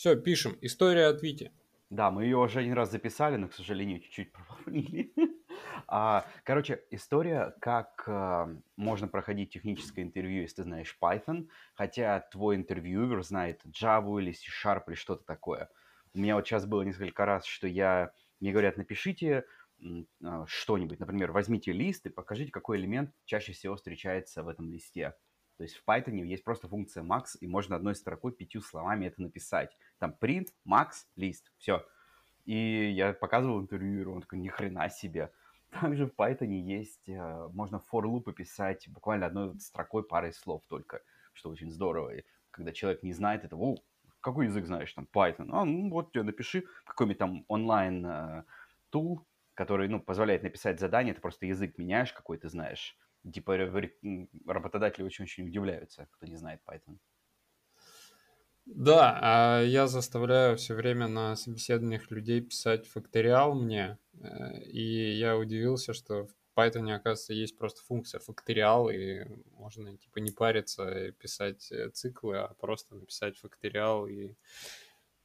Все, пишем. История от Вити. Да, мы ее уже один раз записали, но, к сожалению, чуть-чуть пропалили. А, короче, история, как а, можно проходить техническое интервью, если ты знаешь Python, хотя твой интервьюер знает Java или C-Sharp или что-то такое. У меня вот сейчас было несколько раз, что я, мне говорят, напишите а, что-нибудь, например, возьмите лист и покажите, какой элемент чаще всего встречается в этом листе. То есть в Python есть просто функция max, и можно одной строкой пятью словами это написать. Там print, max, лист, все. И я показывал интервью, он такой, ни хрена себе. Также в Python есть, э, можно for loop писать буквально одной строкой парой слов только, что очень здорово. И когда человек не знает этого, какой язык знаешь, там, Python, а, ну вот тебе напиши какой-нибудь там онлайн э, тул, который, ну, позволяет написать задание, ты просто язык меняешь, какой ты знаешь. Типа работодатели очень-очень удивляются, кто не знает Python. Да, а я заставляю все время на собеседованиях людей писать факториал мне, э, и я удивился, что в Python, оказывается, есть просто функция факториал, и можно типа не париться и писать э, циклы, а просто написать факториал и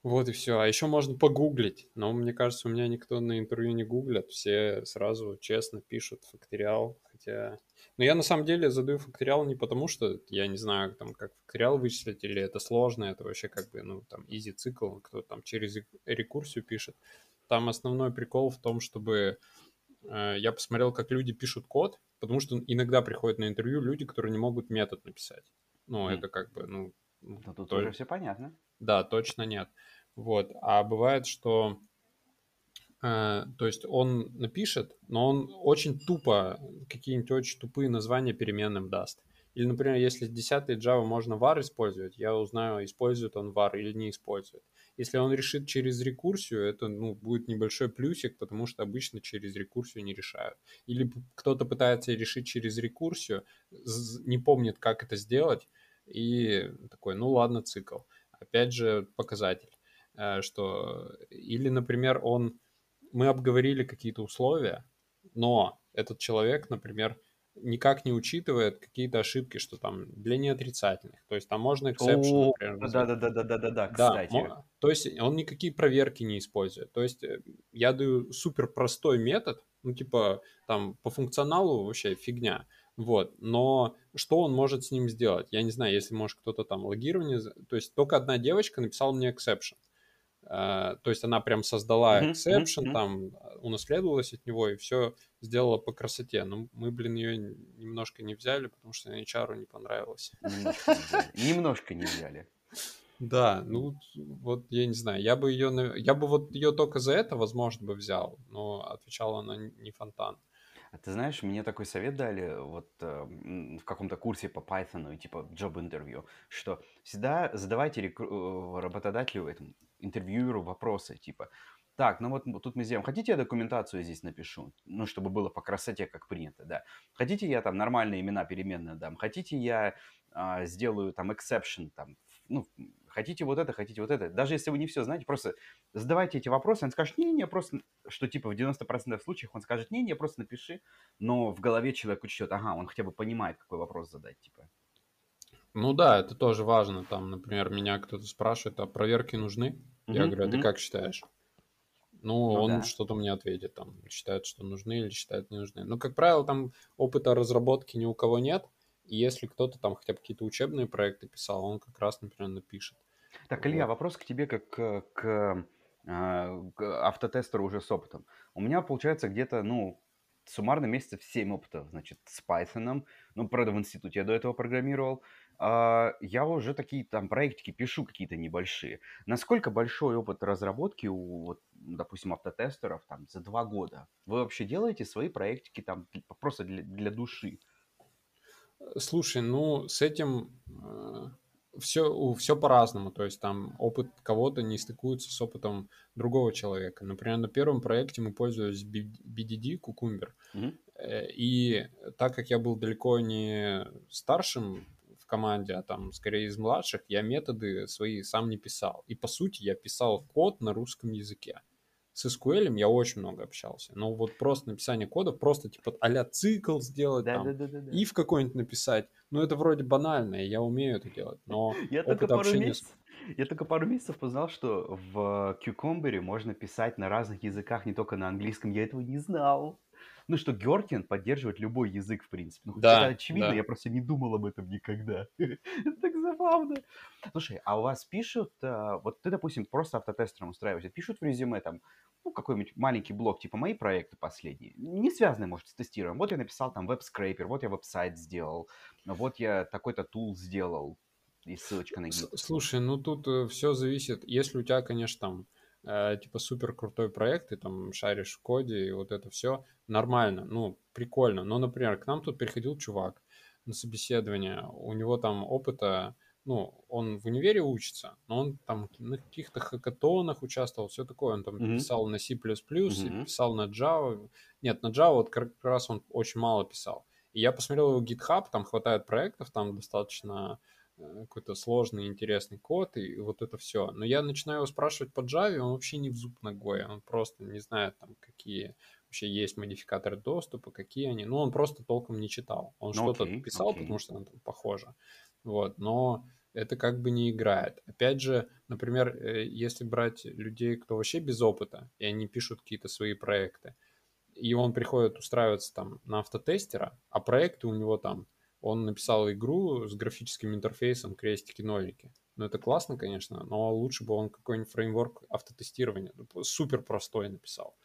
вот и все. А еще можно погуглить. Но мне кажется, у меня никто на интервью не гуглят. Все сразу честно пишут факториал. Хотя... Но я на самом деле задаю факториал не потому, что я не знаю, там, как факториал вычислить, или это сложно, это вообще как бы, ну, там, easy цикл, кто там через рекурсию пишет. Там основной прикол в том, чтобы э, я посмотрел, как люди пишут код, потому что иногда приходят на интервью люди, которые не могут метод написать. Ну, mm. это как бы, ну... Ну, тут то... уже все понятно. Да, точно нет. Вот. А бывает, что то есть он напишет, но он очень тупо, какие-нибудь очень тупые названия переменным даст. Или, например, если 10 Java можно var использовать, я узнаю, использует он var или не использует. Если он решит через рекурсию, это ну, будет небольшой плюсик, потому что обычно через рекурсию не решают. Или кто-то пытается решить через рекурсию, не помнит, как это сделать, и такой, ну ладно, цикл. Опять же, показатель. Э, что или, например, он мы обговорили какие-то условия, но этот человек, например, никак не учитывает какие-то ошибки, что там для неотрицательных. То есть там можно exception, например. Да, да, да, да, да, да, да, кстати. Да, то есть он никакие проверки не использует. То есть э, я даю супер простой метод, ну типа там по функционалу вообще фигня. Вот, но что он может с ним сделать? Я не знаю, если может кто-то там логирование, то есть только одна девочка написала мне exception. Uh, то есть она прям создала exception, mm-hmm. там унаследовалась от него и все сделала по красоте. Но мы, блин, ее немножко не взяли, потому что HR не понравилось. Немножко не взяли. Да, ну вот я не знаю, я бы ее, я бы вот ее только за это, возможно, бы взял, но отвечала она не фонтан. А ты знаешь, мне такой совет дали вот э, в каком-то курсе по Python, типа job interview, что всегда задавайте рекру- э, работодателю, этому интервьюеру вопросы, типа, так, ну вот тут мы сделаем. Хотите, я документацию здесь напишу? Ну, чтобы было по красоте, как принято, да. Хотите, я там нормальные имена переменные дам? Хотите, я а, сделаю там exception, там, ну, хотите вот это, хотите вот это. Даже если вы не все знаете, просто задавайте эти вопросы, он скажет, не-не, просто, что типа в 90% случаев он скажет, не-не, просто напиши, но в голове человек учтет, ага, он хотя бы понимает, какой вопрос задать, типа. Ну да, это тоже важно. Там, например, меня кто-то спрашивает, а проверки нужны? Я говорю, а ты как считаешь? Ну, ну он да. что-то мне ответит, там, считает, что нужны или считает не нужны. Но, как правило, там опыта разработки ни у кого нет, и если кто-то там хотя бы какие-то учебные проекты писал, он как раз, например, напишет. Так, Илья, вот. вопрос к тебе как к, к, а, к автотестеру уже с опытом. У меня получается где-то, ну, суммарно месяцев 7 опытов, значит, с Python. Ну, правда, в институте я до этого программировал. А, я уже такие там проектики пишу какие-то небольшие. Насколько большой опыт разработки у, вот, допустим, автотестеров там за два года? Вы вообще делаете свои проектики там просто для, для души? Слушай, ну, с этим все, э, все по-разному. То есть там опыт кого-то не стыкуется с опытом другого человека. Например, на первом проекте мы пользовались BDD, Cucumber. Mm-hmm. И так как я был далеко не старшим в команде, а там скорее из младших, я методы свои сам не писал. И по сути я писал код на русском языке с SQL я очень много общался. Но вот просто написание кода, просто типа а цикл сделать, да, там, да, да, да, какой-нибудь написать. Ну, это вроде банально, и я умею это делать, но Я только пару, месяц, Я только пару месяцев узнал, что в Cucumber можно писать на разных языках, не только на английском. Я этого не знал. Ну, что Георгин поддерживает любой язык, в принципе. Ну, хоть это Да, очевидно, да. я просто не думал об этом никогда. Это так забавно. Слушай, а у вас пишут, а, вот ты, допустим, просто автотестером устраиваешься, пишут в резюме там, ну, какой-нибудь маленький блок, типа мои проекты последние, не связанные, может, с тестированием. Вот я написал там веб-скрейпер, вот я веб-сайт сделал, вот я такой-то тул сделал, и ссылочка на гид. Слушай, ну тут все зависит. Если у тебя, конечно, там э, типа супер крутой проект, ты там шаришь в коде и вот это все нормально, ну прикольно. Но, например, к нам тут приходил чувак на собеседование, у него там опыта, ну он в универе учится, но он там на каких-то хакатонах участвовал, все такое, он там Мгм. писал на C++, и Мгм. писал на Java. Нет, на Java вот как раз он очень мало писал. И я посмотрел его GitHub, там хватает проектов, там достаточно какой-то сложный, интересный код и вот это все. Но я начинаю его спрашивать по Java, он вообще не в зуб ногой, он просто не знает там, какие вообще есть модификаторы доступа, какие они. Ну, он просто толком не читал. Он Ну, что-то окей, писал, окей. потому что он там похоже. Вот, но это как бы не играет. Опять же, например, э, если брать людей, кто вообще без опыта, и они пишут какие-то свои проекты, и он приходит устраиваться там на автотестера, а проекты у него там, он написал игру с графическим интерфейсом крестики-нолики. Ну, это классно, конечно, но лучше бы он какой-нибудь фреймворк автотестирования супер простой написал.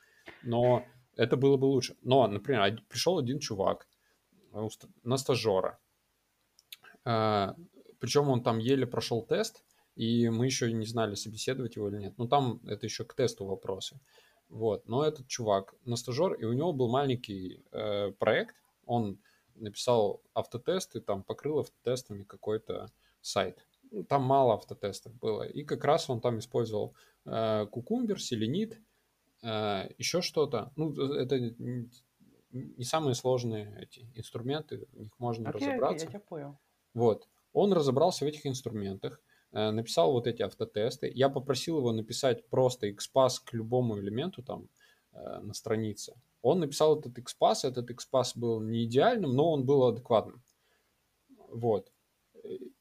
Но это было бы лучше. Но, например, пришел один чувак э, на стажера. Причем он там еле прошел тест, и мы еще не знали, собеседовать его или нет. Ну, там это еще к тесту вопросы. Вот. Но этот чувак на стажер, и у него был маленький э, проект. Он написал автотесты, там покрыл автотестами какой-то сайт. Ну, Там мало автотестов было. И как раз он там использовал э, кукумбер, селенит, э, еще что-то. Ну, это не самые сложные эти инструменты, в них можно Окей, окей, я разобраться. тебя понял. Вот. Он разобрался в этих инструментах, э, написал вот эти автотесты. Я попросил его написать просто XPath к любому элементу там э, на странице. Он написал этот XPath, этот XPath был не идеальным, но он был адекватным. Вот.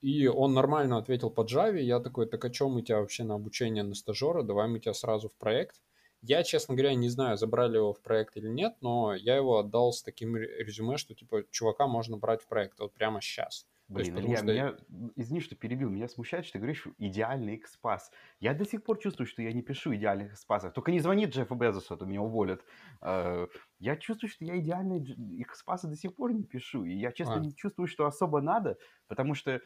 И он нормально ответил по Java. Я такой, так о чем мы тебя вообще на обучение на стажера? Давай мы тебя сразу в проект. Я, честно говоря, не знаю, забрали его в проект или нет, но я его отдал с таким ре- резюме, что типа чувака можно брать в проект вот прямо сейчас. То есть, Блин, потому Илья, что меня, извини, что перебил, меня смущает, что ты говоришь идеальный экспас. Я до сих пор чувствую, что я не пишу идеальных экспасов. Только не звони Джеффу Безосу, а то меня уволят. Э, Я чувствую, что я идеальные экспасы до сих пор не пишу. И я, честно, А. не чувствую, что особо надо, потому что... э,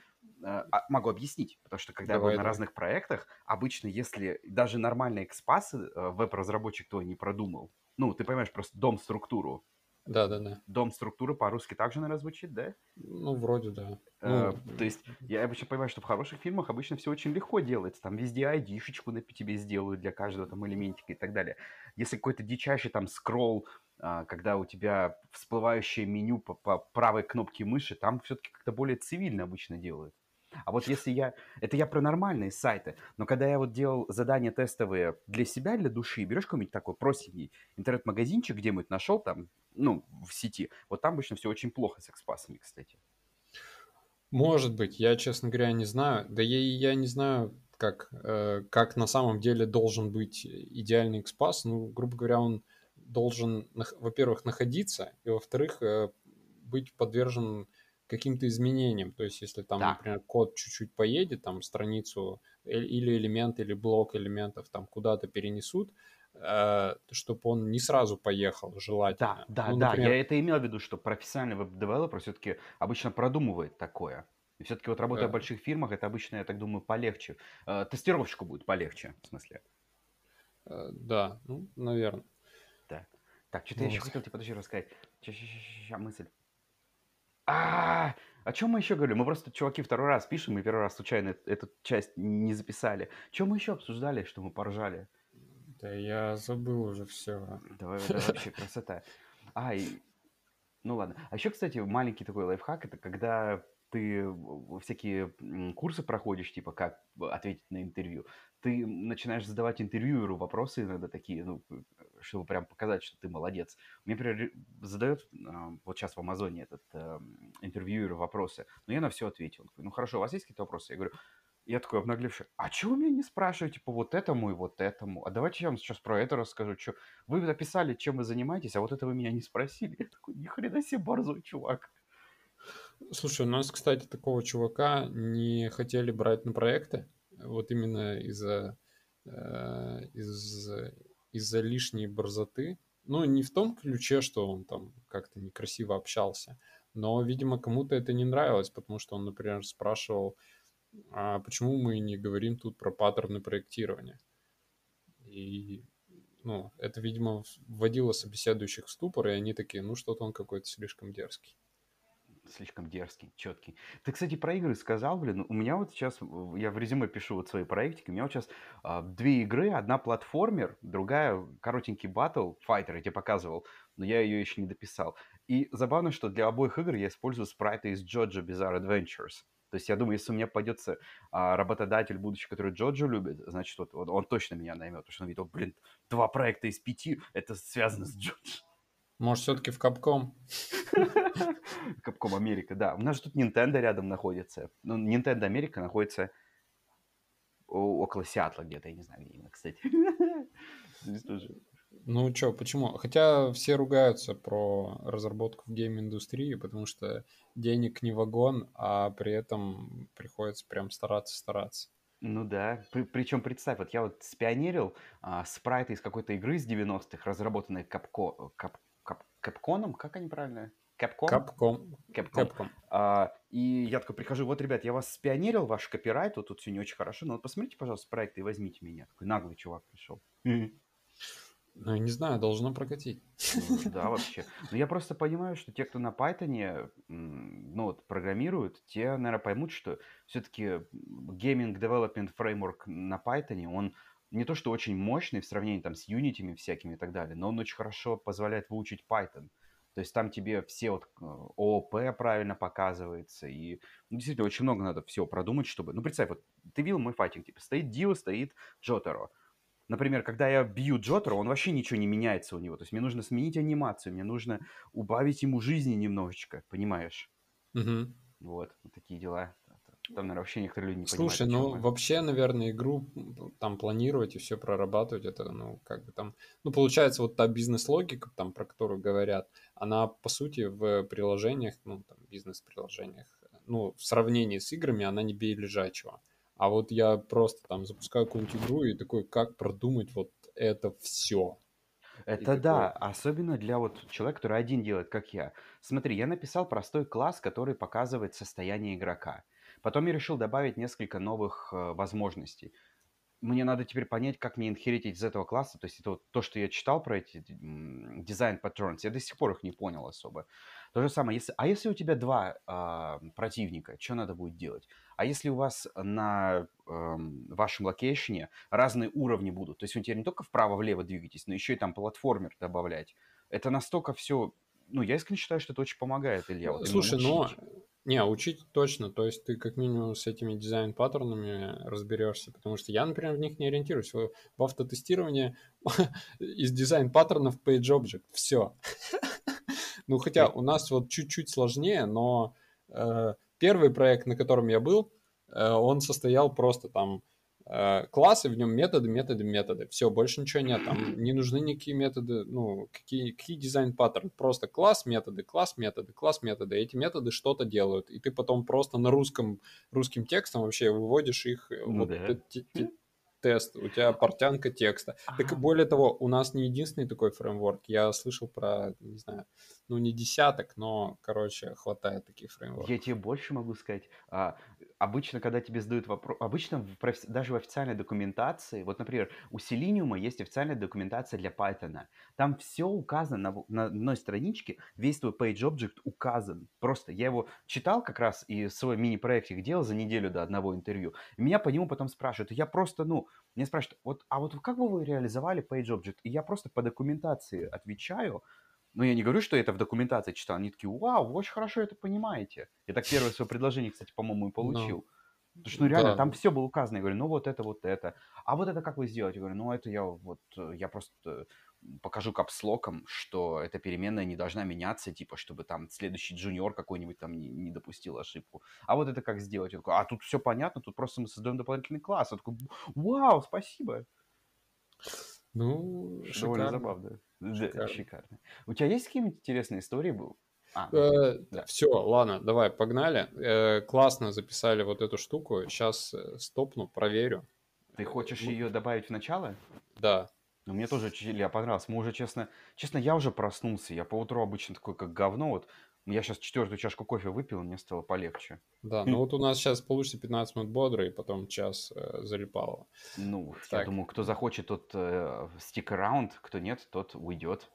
а, Могу объяснить, потому что когда я был Давай, на давай. разных проектах, обычно, если даже нормальные экспасы э, веб-разработчик твой не продумал, ну, ты понимаешь, просто дом-структуру. Да-да-да. Дом-структура по-русски также, наверное, звучит, да? Ну, вроде да. Э, Ну, То есть я обычно понимаю, что в хороших фильмах обычно все очень легко делается. Там везде ID-шечку на тебе сделают для каждого там элементика и так далее. Если какой-то дичайший там скролл, а, когда у тебя всплывающее меню по, по правой кнопке мыши, там все-таки как-то более цивильно обычно делают. А вот если я... Это я про нормальные сайты. Но когда я вот делал задания тестовые для себя, для души, берешь какой-нибудь такой простенький интернет-магазинчик где-нибудь нашел там, ну, в сети, вот там обычно все очень плохо с экспасами, кстати. может быть, я, честно говоря, не знаю. Да я, я не знаю, как, э, как на самом деле должен быть идеальный XPath. Ну, грубо говоря, он должен, во-первых, находиться, и, во-вторых, э, быть подвержен каким-то изменениям. То есть, если там, Да. например, код чуть-чуть поедет, там страницу э- или элемент, или блок элементов там куда-то перенесут, чтобы он не сразу поехал, желательно. Да, да, Ну, да, например, я это имел в виду, что профессиональный веб-девелопер все-таки обычно продумывает такое. И все-таки вот работая в Да. больших фирмах, это обычно, я так думаю, полегче. Э, Тестировщику будет полегче, в смысле. э, да, ну, наверное. Так, так что-то я еще Вот. хотел тебе, подожди, рассказать. Сейчас мысль. А, о чем мы еще говорили? Мы просто, чуваки, второй раз пишем, и первый раз случайно эт- эту часть не записали. Чем мы еще обсуждали, что мы поржали? Да я забыл уже все. Давай, это вообще красота. А, и... ну ладно. А еще, кстати, маленький такой лайфхак, это когда ты всякие курсы проходишь, типа как ответить на интервью, ты начинаешь задавать интервьюеру вопросы иногда такие, ну, чтобы прям показать, что ты молодец. Мне, например, задает а, вот сейчас в Амазоне этот эм, интервьюер вопросы, но я на все ответил. Он говорит, ну хорошо, у вас есть какие-то вопросы? Я говорю, Я такой обнаглевший, а чего вы меня не спрашиваете по вот этому и вот этому? А давайте я вам сейчас про это расскажу. Чё? Вы написали, чем вы занимаетесь, а вот это вы меня не спросили. Я такой, ни хрена себе борзой чувак. Слушай, у нас, кстати, такого чувака не хотели брать на проекты. Вот именно из-за э, из, из-за лишней борзоты. Ну, не в том ключе, что он там как-то некрасиво общался, но, видимо, кому-то это не нравилось, потому что он, например, спрашивал, а почему мы не говорим тут про паттерны проектирования? И ну, это, видимо, вводило собеседующих в ступор, и они такие, ну, что-то он какой-то слишком дерзкий. Слишком дерзкий, четкий. Ты, кстати, про игры сказал, блин. У меня вот сейчас, я в резюме пишу вот свои проектики, у меня вот сейчас а, две игры, одна платформер, другая коротенький батл, файтер, я тебе показывал, но я ее еще не дописал. И забавно, что для обоих игр я использую спрайты из Jojo Bizarre Adventures. То есть я думаю, если у меня пойдется а, работодатель будущий, который Джоджо любит, значит, вот, вот он точно меня наймет, потому что он видит, блин, два проекта из пяти, это связано с Джоджо. Может, все-таки в Капком? Капком Америка, да. У нас же тут Nintendo рядом находится. Ну, Nintendo Америка находится около Сиатла где-то, я не знаю, где именно, кстати. Здесь тоже ну что, почему? Хотя все ругаются про разработку в гейм-индустрии, потому что денег не вагон, а при этом приходится прям стараться-стараться. Ну да, При, причем представь, вот я вот спионерил а, спрайты из какой-то игры из 90-х, разработанной Капко, Кап, Кап, Капконом, как они правильно? Капком? Капком. Капком. А, и я такой прихожу, вот, ребят, я вас спионерил, ваш копирайт, вот тут все не очень хорошо, но вот посмотрите, пожалуйста, проект и возьмите меня. Такой наглый чувак пришел. Ну, не знаю, должно прокатить. Ну, да, вообще. Но я просто понимаю, что те, кто на Python, ну, вот, программируют, те, наверное, поймут, что все-таки Development Framework на Python, он не то, что очень мощный в сравнении там с Unity всякими и так далее, но он очень хорошо позволяет выучить Python. То есть там тебе все вот э, ООП правильно показывается, и ну, действительно очень много надо всего продумать, чтобы... Ну, представь, вот ты видел мой файтинг, типа, стоит Дио, стоит Джотеро. Например, когда я бью Джотера, он вообще ничего не меняется у него. То есть мне нужно сменить анимацию, мне нужно убавить ему жизни немножечко, понимаешь? Угу. Вот, вот такие дела. Там, наверное, вообще некоторые люди не Слушай, понимают. Слушай, ну вообще, наверное, игру там планировать и все прорабатывать, это, ну, как бы там... Ну, получается, вот та бизнес-логика, там, про которую говорят, она, по сути, в приложениях, ну, там, бизнес-приложениях, ну, в сравнении с играми, она не бей лежачего. А вот я просто там запускаю какую-нибудь игру и такой, как продумать вот это все. Это да, особенно для вот человека, который один делает, как я. Смотри, я написал простой класс, который показывает состояние игрока. Потом я решил добавить несколько новых э, возможностей мне надо теперь понять, как мне инхеритить из этого класса. То есть это вот то, что я читал про эти дизайн patterns, я до сих пор их не понял особо. То же самое, если, а если у тебя два э, противника, что надо будет делать? А если у вас на э, вашем location е разные уровни будут, то есть вы теперь не только вправо-влево двигаетесь, но еще и там платформер добавлять. Это настолько все... Ну, я искренне считаю, что это очень помогает, Илья. Вот Слушай, но не, учить точно. То есть ты как минимум с этими дизайн-паттернами разберешься, потому что я, например, в них не ориентируюсь. В автотестировании из дизайн-паттернов page object. Все. ну, хотя у нас вот чуть-чуть сложнее, но э, первый проект, на котором я был, э, он состоял просто там классы, в нем методы, методы, методы. Все, больше ничего нет. Там не нужны никакие методы, ну, какие, какие дизайн-паттерны. Просто класс, методы, класс, методы, класс, методы. Эти методы что-то делают. И ты потом просто на русском, русским текстом вообще выводишь их. Ну, вот, да тест, у тебя портянка текста. Так более того, у нас не единственный такой фреймворк. Я слышал про, не знаю, ну не десяток, но, короче, хватает таких фреймворков. Я тебе больше могу сказать. А, обычно, когда тебе задают вопрос, обычно в профи... даже в официальной документации, вот, например, у Selenium есть официальная документация для Python. Там все указано на, на одной страничке, весь твой page object указан. Просто я его читал как раз и свой мини-проектик делал за неделю до одного интервью. И меня по нему потом спрашивают. Я просто, ну, мне спрашивают, вот, а вот как бы вы реализовали Page Object? И я просто по документации отвечаю, но я не говорю, что это в документации читал. Они такие, вау, вы очень хорошо это понимаете. Я так первое свое предложение, кстати, по-моему, и получил. No. Потому что, ну, реально, да. там все было указано. Я говорю, ну, вот это, вот это. А вот это как вы сделаете? Я говорю, ну, это я вот, я просто покажу капслоком, что эта переменная не должна меняться, типа, чтобы там следующий джуниор какой-нибудь там не, не допустил ошибку. А вот это как сделать? Я такой, а тут все понятно, тут просто мы создаем дополнительный класс. Я такой, вау, спасибо. Ну, Довольно шикарно. забавно. Да, Шикарно. шикарно. У тебя есть какие-нибудь интересные истории? был? А, ну, Э, да. Все, ладно, давай, погнали. Э, Классно записали вот эту штуку. Сейчас стопну, проверю. Ты хочешь ну- ее добавить в начало? Да. Ну, мне тоже Илья, понравилось. Мы уже, честно, честно, я уже проснулся. Я по утру обычно такой, как говно. Вот я сейчас четвертую чашку кофе выпил, мне стало полегче. Да, ну вот у нас сейчас получится 15 минут бодро, и потом час э, залипало. Ну, я Так. думаю, кто захочет, тот э, stick around, кто нет, тот уйдет.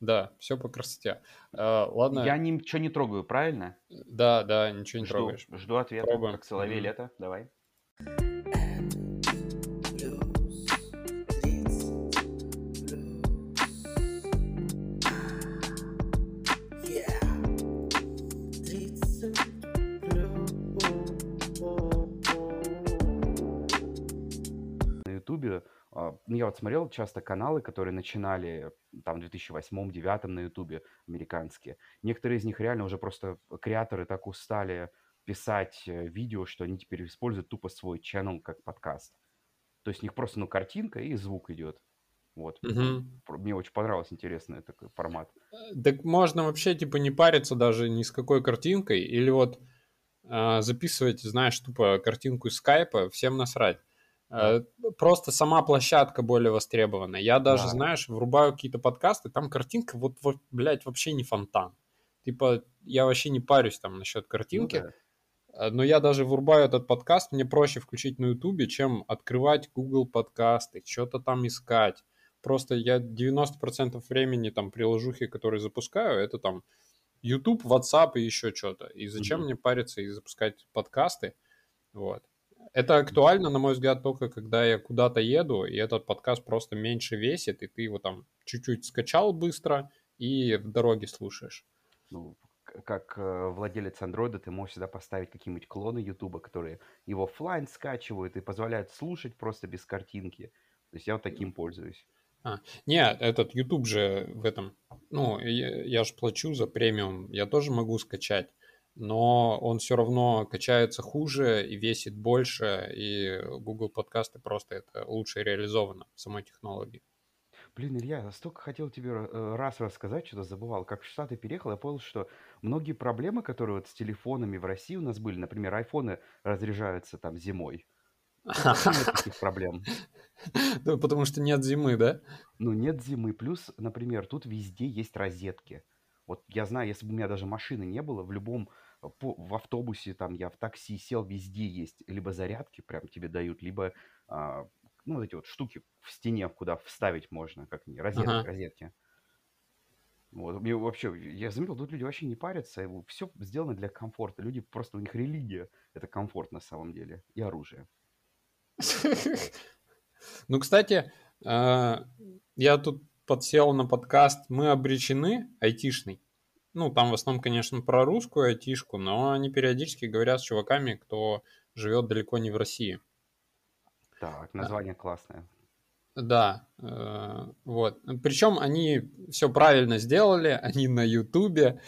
Да, все по красоте. Э, ладно, Я ничего не трогаю, правильно? да, да, ничего не жду, трогаешь. жду ответа, Пробуем. как соловей Мгм. лето. Давай. А, ну, я вот смотрел часто каналы, которые начинали там в 2008-2009 на Ютубе, американские. Некоторые из них реально уже просто креаторы так устали писать э, видео, что они теперь используют тупо свой channel как подкаст. То есть у них просто, ну, картинка и звук идет. Вот. Пр- Мне очень понравился интересный такой формат. Так можно вообще, типа, не париться даже ни с какой картинкой, или вот а, записывать, знаешь, тупо картинку из скайпа, всем насрать. А, Просто сама площадка более востребована. Я даже, Да. знаешь, врубаю какие-то подкасты, там картинка, вот, вот, блядь, вообще не фонтан. Типа, я вообще не парюсь там насчет Ну картинки. да. А, Но я даже врубаю этот подкаст, мне проще включить на Ютубе, чем открывать Google подкасты, что-то там искать. Просто я 90% времени там приложухи, которые запускаю, это там YouTube, WhatsApp и еще что-то. И зачем Мгм. мне париться и запускать подкасты? Вот. Это актуально, на мой взгляд, только когда я куда-то еду, и этот подкаст просто меньше весит, и ты его там чуть-чуть скачал быстро и в дороге слушаешь. Ну, как э, владелец андроида, ты можешь всегда поставить какие-нибудь клоны Ютуба, которые его оффлайн скачивают и позволяют слушать просто без картинки. То есть я вот таким пользуюсь. Не, этот YouTube же в этом, ну, я, я же плачу за премиум, я тоже могу скачать, но он все равно качается хуже и весит больше, и Google подкасты просто это лучше реализовано в самой технологии. Блин, Илья, я столько хотел тебе э, раз рассказать, что-то забывал. Как в Штаты переехал, я понял, что многие проблемы, которые вот с телефонами в России у нас были, например, айфоны разряжаются там зимой. Нет таких проблем. Да, потому что нет зимы, да? Ну, нет зимы. Плюс, например, тут везде есть розетки. Вот я знаю, если бы у меня даже машины не было, в любом, по- в автобусе, там, я в такси сел, везде есть либо зарядки прям тебе дают, либо, а, ну, вот эти вот штуки в стене, куда вставить можно, как они, розетки, Ага. розетки. Вот, мне вообще, я заметил, тут люди вообще не парятся, все сделано для комфорта. Люди просто, у них религия, это комфорт на самом деле, и оружие. Ну, кстати, э, я тут подсел на подкаст «Мы обречены» айтишный. Ну, там в основном, конечно, про русскую айтишку, но они периодически говорят с чуваками, кто живет далеко не в России. Так, название классное. Да, э, вот. Причем они все правильно сделали, они на Ютубе,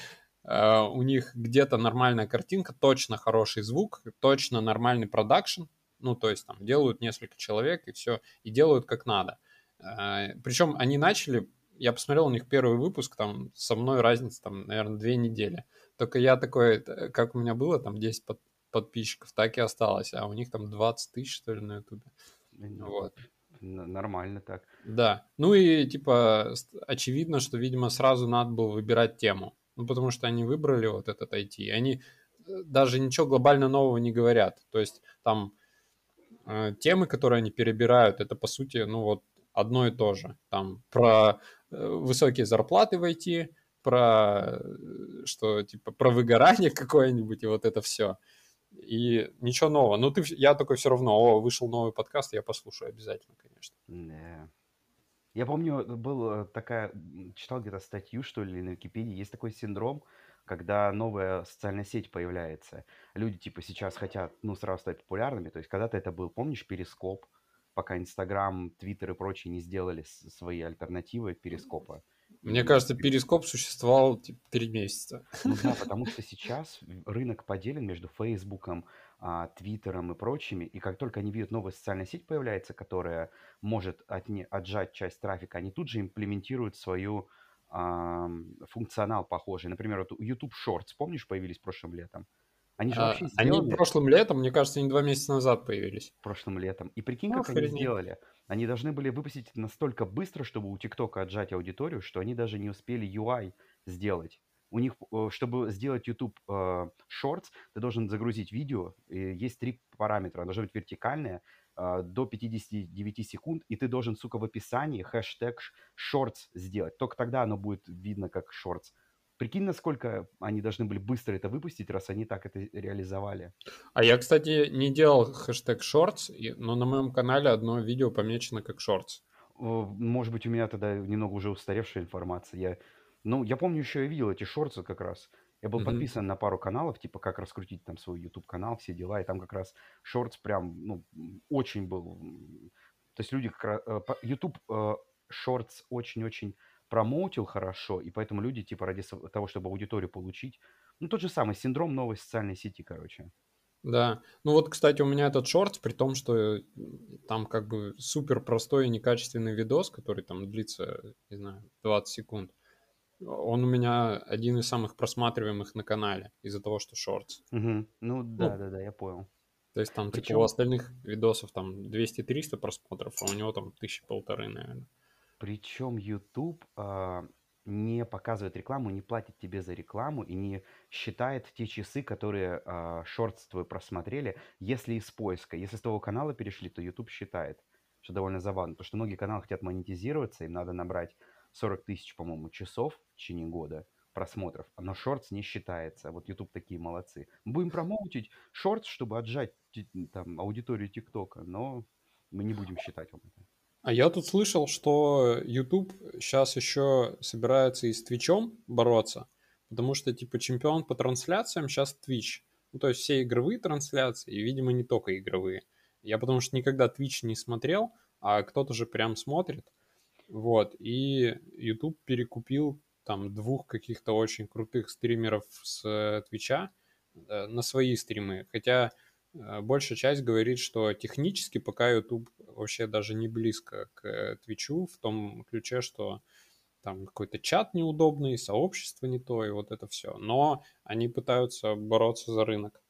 э, у них где-то нормальная картинка, точно хороший звук, точно нормальный продакшн, ну, то есть там делают несколько человек и все, и делают как надо. Э, Причем они начали, я посмотрел у них первый выпуск, там со мной разница, там, наверное, две недели. Только я такой, э, как у меня было, там 10 под- подписчиков, так и осталось, а у них там 20 тысяч, что ли, на Ютубе. Ну, Вот. Нормально так. Да. Ну и типа очевидно, что, видимо, сразу надо было выбирать тему. Ну, потому что они выбрали вот этот IT. И они э, даже ничего глобально нового не говорят. То есть там э, темы, которые они перебирают, это по сути, ну вот одно и то же. Там про высокие зарплаты в IT, про э, что типа про выгорание какое-нибудь и вот это все. И ничего нового. Ну, ты, я такой все равно, о, вышел новый подкаст, я послушаю обязательно, конечно. Я помню, был такая, м, читал где-то статью, что ли, на Википедии, есть такой синдром, когда новая социальная сеть появляется. Люди, типа, сейчас хотят, ну, сразу стать популярными. То есть, когда-то это был, помнишь, Перископ? Пока Инстаграм, Твиттер и прочие не сделали свои альтернативы Перископа. Мне кажется, Перископ существовал типа, три месяца. Ну да, потому что сейчас рынок поделен между Фейсбуком, а, Твиттером и прочими, и как только они видят новая социальная сеть появляется, которая может отне- отжать часть трафика, они тут же имплементируют свою функционал похожий. Например, вот YouTube Shorts, помнишь, появились прошлым летом? Они же а, вообще сделали... Они прошлым летом, мне кажется, они два месяца назад появились. Прошлым летом. И прикинь, ну, как они сделали. Они должны были выпустить настолько быстро, чтобы у ТикТока отжать аудиторию, что они даже не успели UI сделать. У них, э, чтобы сделать YouTube э, Shorts, ты должен загрузить видео. Есть три параметра. Должно быть вертикальное, э, до 59 секунд, и ты должен, сука, в описании хэштег Shorts сделать. Только тогда оно будет видно как Shorts. Прикинь, насколько они должны были быстро это выпустить, раз они так это реализовали. А я, кстати, не делал хэштег shorts, но на моем канале одно видео помечено как shorts. Может быть, у меня тогда немного уже устаревшая информация. Я, ну, я помню, еще я видел эти шорты как раз. Я был mm-hmm. подписан на пару каналов, типа как раскрутить там свой YouTube канал, все дела, и там как раз шортс прям, ну, очень был. То есть люди как раз э, YouTube шортс э, очень-очень промоутил хорошо, и поэтому люди, типа, ради того, чтобы аудиторию получить, ну, тот же самый синдром новой социальной сети, короче. Да, ну вот, кстати, у меня этот шорт, при том, что там как бы супер простой и некачественный видос, который там длится, не знаю, 20 секунд, он у меня один из самых просматриваемых на канале из-за того, что шортс. Угу. Ну да, ну, да, да, я понял. То есть там Причем... типа у остальных видосов там 200-300 просмотров, а у него там тысячи полторы, наверное. Причем YouTube а, не показывает рекламу, не платит тебе за рекламу и не считает те часы, которые а, шортс твой просмотрели, если из поиска. Если с того канала перешли, то YouTube считает, что довольно забавно. Потому что многие каналы хотят монетизироваться, им надо набрать 40 тысяч, по-моему, часов в течение года просмотров, но шортс не считается. Вот YouTube такие молодцы. Будем промоутить шортс, чтобы отжать там аудиторию ТикТока, но мы не будем считать вам это. А я тут слышал, что YouTube сейчас еще собирается и с Твичом бороться, потому что, типа, чемпион по трансляциям сейчас Twitch. Ну, то есть все игровые трансляции, и, видимо, не только игровые. Я потому что никогда Twitch не смотрел, а кто-то же прям смотрит. Вот, и YouTube перекупил там двух каких-то очень крутых стримеров с Твича э, на свои стримы. Хотя Э, большая часть говорит, что технически пока YouTube вообще даже не близко к Твичу в том ключе, что там какой-то чат неудобный, сообщество не то, и вот это все. Но они пытаются бороться за рынок.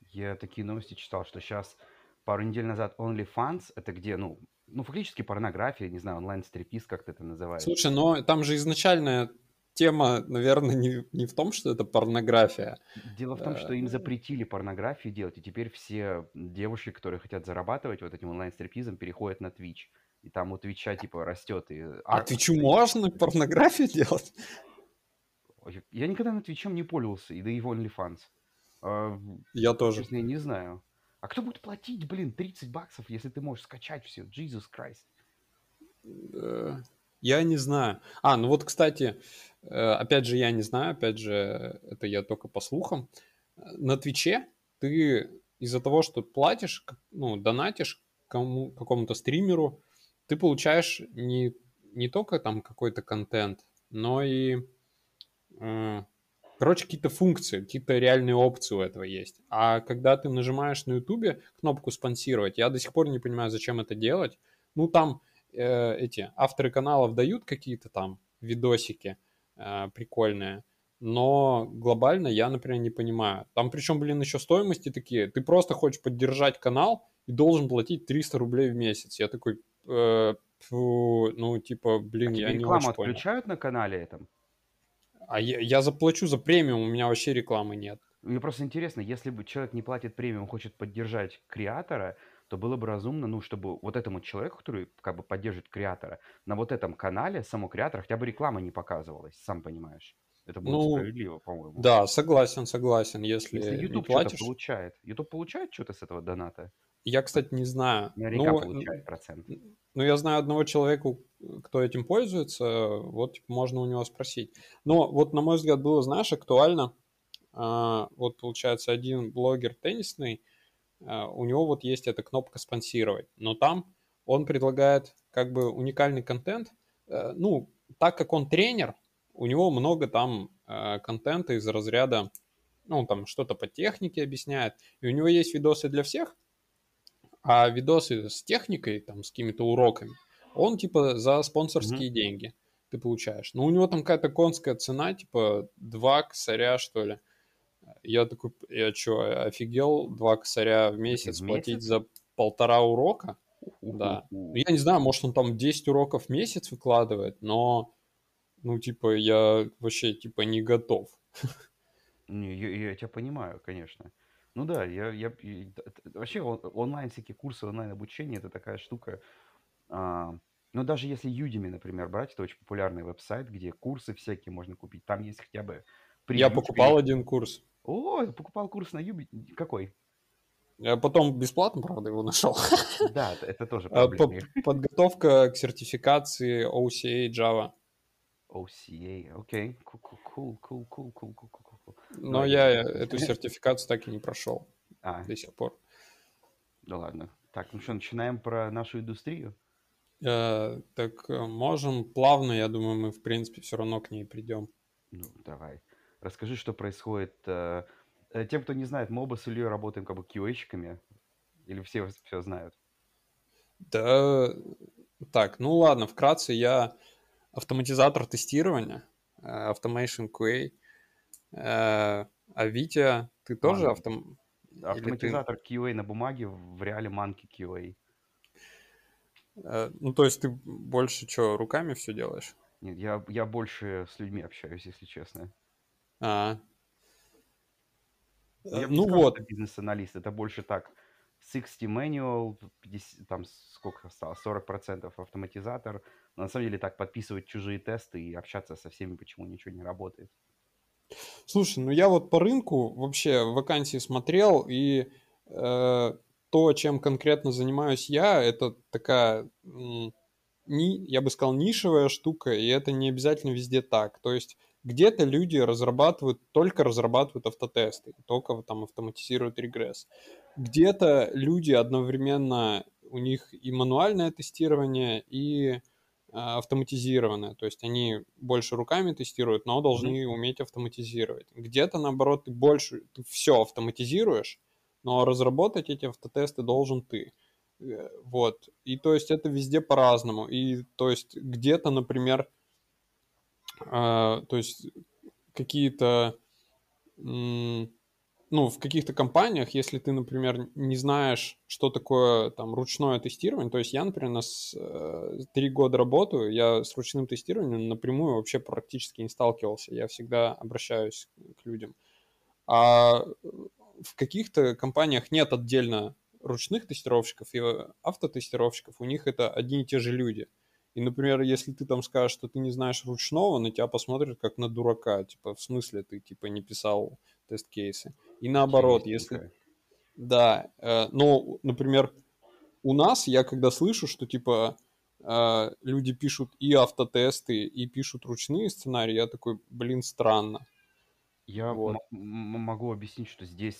Я такие новости читал, что сейчас пару недель назад OnlyFans, это где, ну, ну, фактически порнография, не знаю, онлайн-стрипиз, как ты это называешь. Слушай, но там же изначально тема, наверное, не, не в том, что это порнография. Дело в том, что им э, запретили порнографию делать, и теперь все девушки, которые хотят зарабатывать вот этим онлайн-стриптизом, переходят на Twitch. И там у Твича, типа, растет. И... А Твичу можно порнографию делать? Я никогда на Твичом не пользовался, и да и в OnlyFans. А, я тоже. Честно, я не знаю. А кто будет платить, блин, 30 баксов, если ты можешь скачать все? Jesus Christ. Я не знаю. А, ну вот, кстати, Э, опять же, я не знаю, опять же, это я только по слухам. На Твиче ты из-за того, что платишь, ну, донатишь кому, какому-то стримеру, ты получаешь не, не только там какой-то контент, но и, э, короче, какие-то функции, какие-то реальные опции у этого есть. А когда ты нажимаешь на Ютубе кнопку «Спонсировать», я до сих пор не понимаю, зачем это делать. Ну, там э, эти авторы каналов дают какие-то там видосики – э, прикольная. Но глобально я, например, не понимаю. Там причем, блин, еще стоимости такие. Ты просто хочешь поддержать канал и должен платить 300 рублей в месяц. Я такой, э, фу, ну, типа, блин, а я не очень понял. отключают на канале этом? А я, я заплачу за премиум, у меня вообще рекламы нет. Мне просто интересно, если бы человек не платит премиум, хочет поддержать креатора, то было бы разумно, ну, чтобы вот этому человеку, который как бы поддерживает креатора, на вот этом канале само креатора хотя бы реклама не показывалась, сам понимаешь. Это было ну, справедливо, по-моему. Да, согласен, согласен. Если, если YouTube платишь... что-то получает. YouTube получает что-то с этого доната? Я, кстати, не знаю. Наверняка ну, получает процент. Ну, я знаю одного человека, кто этим пользуется, вот типа, можно у него спросить. Но вот, на мой взгляд, было, знаешь, актуально. А, вот, получается, один блогер теннисный, Э, у него вот есть эта кнопка спонсировать, но там он предлагает как бы уникальный контент. Э, ну, так как он тренер, у него много там э, контента из разряда, ну, там что-то по технике объясняет, и у него есть видосы для всех, а видосы с техникой, там, с какими-то уроками, он типа за спонсорские mm-hmm. деньги ты получаешь. Но у него там какая-то конская цена, типа 2 косаря, что ли. Я такой, я что, офигел, 2 косаря в месяц, в месяц? платить за полтора урока? Да. Ну, я не знаю, может он там 10 уроков в месяц выкладывает, но, ну, типа, я вообще, типа, не готов. Не, я, я тебя понимаю, конечно. Ну да, я, я, я вообще он, онлайн всякие курсы, онлайн обучение это такая штука. А, ну даже если Udemy, например, брать, это очень популярный веб-сайт, где курсы всякие можно купить. Там есть хотя бы. Я покупал перед... один курс. О, покупал курс на Udemy. Какой? Я потом бесплатно, правда, его нашел. Да, это тоже а, проблема. Подготовка к сертификации OCA Java. OCA, окей. Cool, cool, cool, cool, cool, cool. Но я эту сертификацию так и не прошел а. до сих пор. Да ладно. Так, ну что, начинаем про нашу индустрию? Э, так э, можем плавно, я думаю, мы, в принципе, все равно к ней придем. Ну, давай. Расскажи, что происходит. Э, э тем, кто не знает, мы оба с Ильей работаем как бы QA-щиками. Или все все знают? Да, так, ну ладно, вкратце я автоматизатор тестирования, Automation QA. Э, а Витя, ты тоже Ладно. автом... Автоматизатор ты... QA на бумаге, в реале манки QA. Э, ну, то есть ты больше что, руками все делаешь? Нет, я, я больше с людьми общаюсь, если честно. А. Ну, ну сказал, вот. бизнес-аналист, это больше так. 60 manual, 50, там сколько осталось, 40% автоматизатор. Но на самом деле так подписывать чужие тесты и общаться со всеми, почему ничего не работает. Слушай, ну я вот по рынку вообще вакансии смотрел, и э, то, чем конкретно занимаюсь я, это такая, ни, я бы сказал, нишевая штука, и это не обязательно везде так. То есть где-то люди разрабатывают, только разрабатывают автотесты, только там автоматизируют регресс. Где-то люди одновременно, у них и мануальное тестирование, и а, автоматизированное, то есть они больше руками тестируют, но должны mm-hmm. уметь автоматизировать. Где-то наоборот ты больше ты все автоматизируешь, но разработать эти автотесты должен ты. Э, вот. И то есть это везде по-разному. И то есть где-то, например, то есть какие-то ну, в каких-то компаниях, если ты, например, не знаешь, что такое там ручное тестирование, то есть я, например, нас э, три года работаю, я с ручным тестированием напрямую вообще практически не сталкивался, я всегда обращаюсь к людям. А в каких-то компаниях нет отдельно ручных тестировщиков и автотестировщиков, у них это одни и те же люди. И, например, если ты там скажешь, что ты не знаешь ручного, на тебя посмотрят как на дурака. Типа, в смысле ты, типа, не писал тест-кейсы. И наоборот, если... Да, э, но, например, у нас, я когда слышу, что, типа, э, люди пишут и автотесты, и пишут ручные сценарии, я такой, блин, странно. Я вот. могу объяснить, что здесь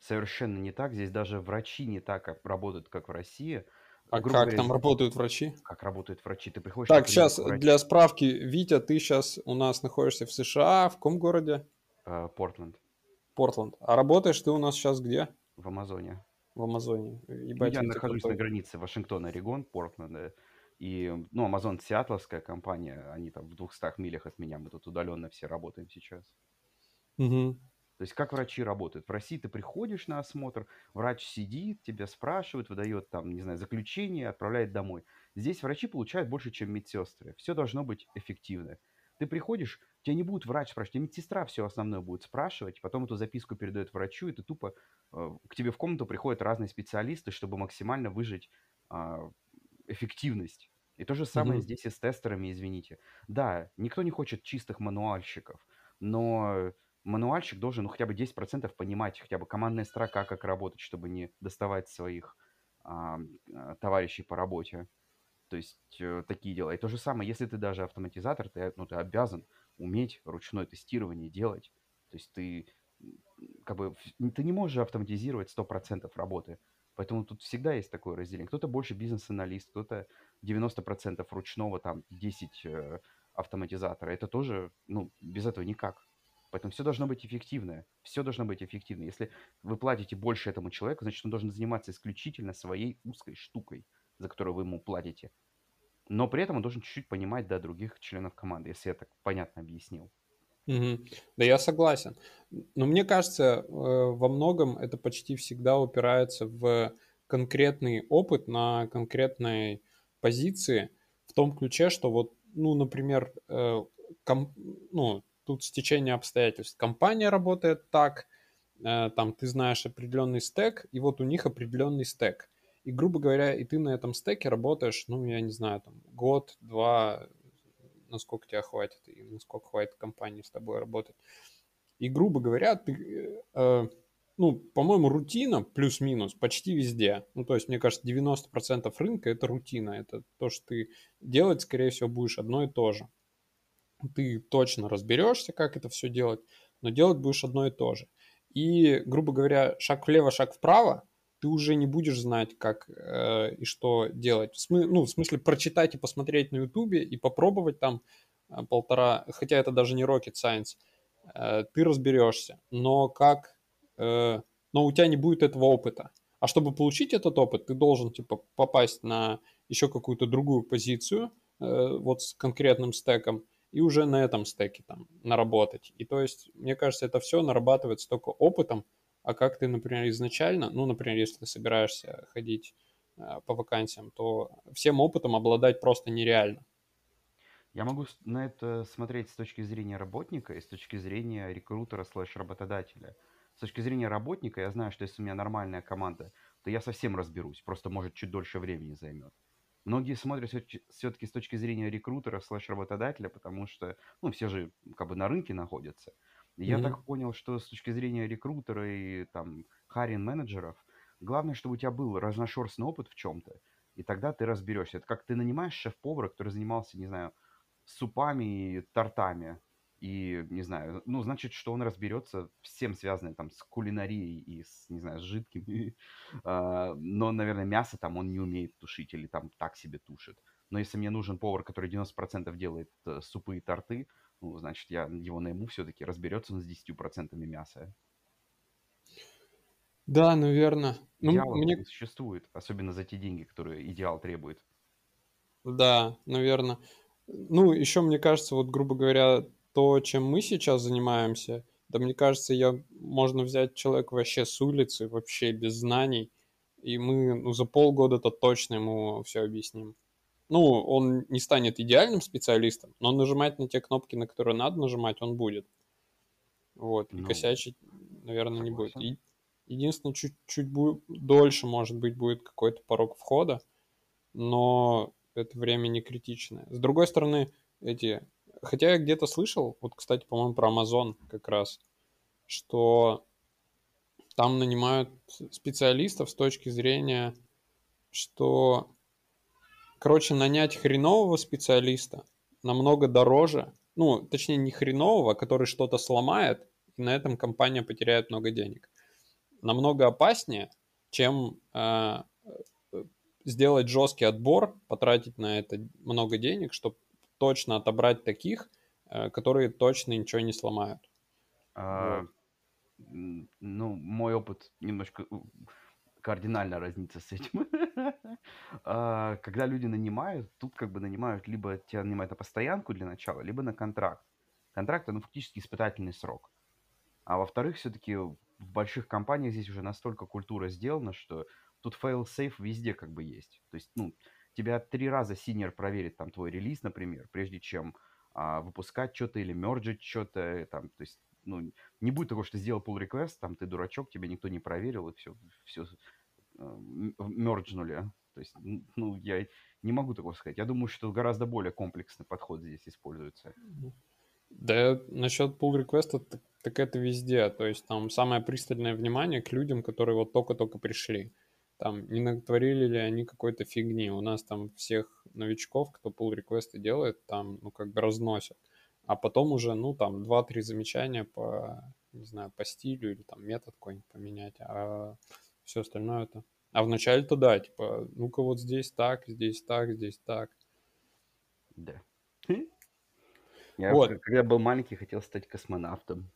совершенно не так. Здесь даже врачи не так работают, как в России. А как говоря, там работают врачи? Как работают врачи? Ты приходишь... Так, сейчас для справки, Витя, ты сейчас у нас находишься в США, в каком городе? Э, Портленд. Портленд. А работаешь ты у нас сейчас где? В Амазоне. В Амазоне. Ебать, я нахожусь крутой. на границе Вашингтона, Орегон, Портленда. И, ну, Амазон Сиатловская компания, они там в 200 милях от меня, мы тут удаленно все работаем сейчас. Угу. То есть как врачи работают? В России ты приходишь на осмотр, врач сидит, тебя спрашивает, выдает там, не знаю, заключение, отправляет домой. Здесь врачи получают больше, чем медсестры. Все должно быть эффективно. Ты приходишь, тебя не будет врач спрашивать, тебя медсестра все основное будет спрашивать, потом эту записку передает врачу, и ты тупо э, к тебе в комнату приходят разные специалисты, чтобы максимально выжить э, эффективность. И то же самое mm-hmm. здесь и с тестерами, извините. Да, никто не хочет чистых мануальщиков, но мануальщик должен ну, хотя бы 10% понимать, хотя бы командная строка, как работать, чтобы не доставать своих а, товарищей по работе. То есть э, такие дела. И то же самое, если ты даже автоматизатор, ты, ну, ты обязан уметь ручное тестирование делать. То есть ты как бы ты не можешь автоматизировать 100% работы. Поэтому тут всегда есть такое разделение. Кто-то больше бизнес-аналист, кто-то 90% ручного, там 10 э, автоматизатора. Это тоже, ну, без этого никак. Поэтому все должно быть эффективное. Все должно быть эффективно. Если вы платите больше этому человеку, значит, он должен заниматься исключительно своей узкой штукой, за которую вы ему платите. Но при этом он должен чуть-чуть понимать, да, других членов команды, если я так понятно объяснил. Угу. Да, я согласен. Но мне кажется, э, во многом это почти всегда упирается в конкретный опыт на конкретной позиции, в том ключе, что вот, ну, например, э, ком, ну, тут стечение обстоятельств. Компания работает так, э, там ты знаешь определенный стек, и вот у них определенный стек. И, грубо говоря, и ты на этом стеке работаешь, ну, я не знаю, там, год, два, насколько тебя хватит, и насколько хватит компании с тобой работать. И, грубо говоря, ты, э, ну, по-моему, рутина плюс-минус почти везде. Ну, то есть, мне кажется, 90% рынка это рутина. Это то, что ты делать, скорее всего, будешь одно и то же. Ты точно разберешься, как это все делать, но делать будешь одно и то же. И, грубо говоря, шаг влево, шаг вправо, ты уже не будешь знать, как э, и что делать. Смы- ну, в смысле, прочитать и посмотреть на Ютубе и попробовать там э, полтора, хотя это даже не rocket science, э, ты разберешься. Но как, э, но у тебя не будет этого опыта. А чтобы получить этот опыт, ты должен типа попасть на еще какую-то другую позицию, э, вот с конкретным стеком, и уже на этом стеке там наработать. И то есть, мне кажется, это все нарабатывается только опытом, а как ты, например, изначально, ну, например, если ты собираешься ходить э, по вакансиям, то всем опытом обладать просто нереально. Я могу на это смотреть с точки зрения работника и с точки зрения рекрутера слэш работодателя. С точки зрения работника я знаю, что если у меня нормальная команда, то я совсем разберусь, просто может чуть дольше времени займет. Многие смотрят все-таки с точки зрения рекрутера слэш работодателя, потому что, ну, все же как бы на рынке находятся. Я Мгм. так понял, что с точки зрения рекрутера и там харин менеджеров, главное, чтобы у тебя был разношерстный опыт в чем-то, и тогда ты разберешься. Это как ты нанимаешь шеф-повара, который занимался, не знаю, супами и тортами, и, не знаю, ну, значит, что он разберется всем связанным там с кулинарией и с, не знаю, с жидкими. А, Но, наверное, мясо там он не умеет тушить или там так себе тушит. Но если мне нужен повар, который 90% делает э, супы и торты, ну, значит, я его найму все-таки, разберется он с 10% мяса. Да, наверное. Ну, Идеалов мне, не существует, особенно за те деньги, которые идеал требует. да, наверное. Ну, еще мне кажется, вот, грубо говоря, то, чем мы сейчас занимаемся, да мне кажется, я, можно взять человека вообще с улицы, вообще без знаний, и мы ну, за полгода-то точно ему все объясним. Ну, он не станет идеальным специалистом, но нажимать на те кнопки, на которые надо нажимать, он будет. Вот, и Ну, косячить, наверное, не будет. согласен. И единственное, чуть-чуть будет дольше, может быть, будет какой-то порог входа, но это время не критичное. С другой стороны, эти... Хотя я где-то слышал, вот, кстати, по-моему, про Amazon как раз, что там нанимают специалистов с точки зрения, что, короче, нанять хренового специалиста намного дороже, ну, точнее, не хренового, который что-то сломает, и на этом компания потеряет много денег. Намного опаснее, чем э, сделать жесткий отбор, потратить на это много денег, чтобы точно отобрать таких, э, которые точно ничего не сломают. А, Вот. ну, мой опыт немножко кардинально разнится с этим. А, Когда люди нанимают, тут как бы нанимают, либо тебя нанимают на постоянку для начала, либо на контракт. Контракт, ну, фактически испытательный срок. А во-вторых, все-таки в больших компаниях здесь уже настолько культура сделана, что тут fail-safe везде как бы есть. То есть, ну, тебя три раза синер проверит там твой релиз, например, прежде чем а, выпускать что-то или мерджить что-то, там, то есть, ну, не будет такого, что сделал pull request, там, ты дурачок, тебя никто не проверил, и все, все мерджнули. То есть, ну, я не могу такого сказать. Я думаю, что гораздо более комплексный подход здесь используется. Да, насчет pull request, так, так это везде. То есть там самое пристальное внимание к людям, которые вот только-только пришли. Там не натворили ли они какой-то фигни. У нас там всех новичков, кто pull реквесты делает, там, ну, как бы разносят. А потом уже, ну, там, 2-3 замечания по, не знаю, по стилю или там метод какой-нибудь поменять. А все остальное это А вначале-то да, типа, ну-ка вот здесь так, здесь так, здесь так. Да. Я, Вот. когда был маленький, хотел стать космонавтом.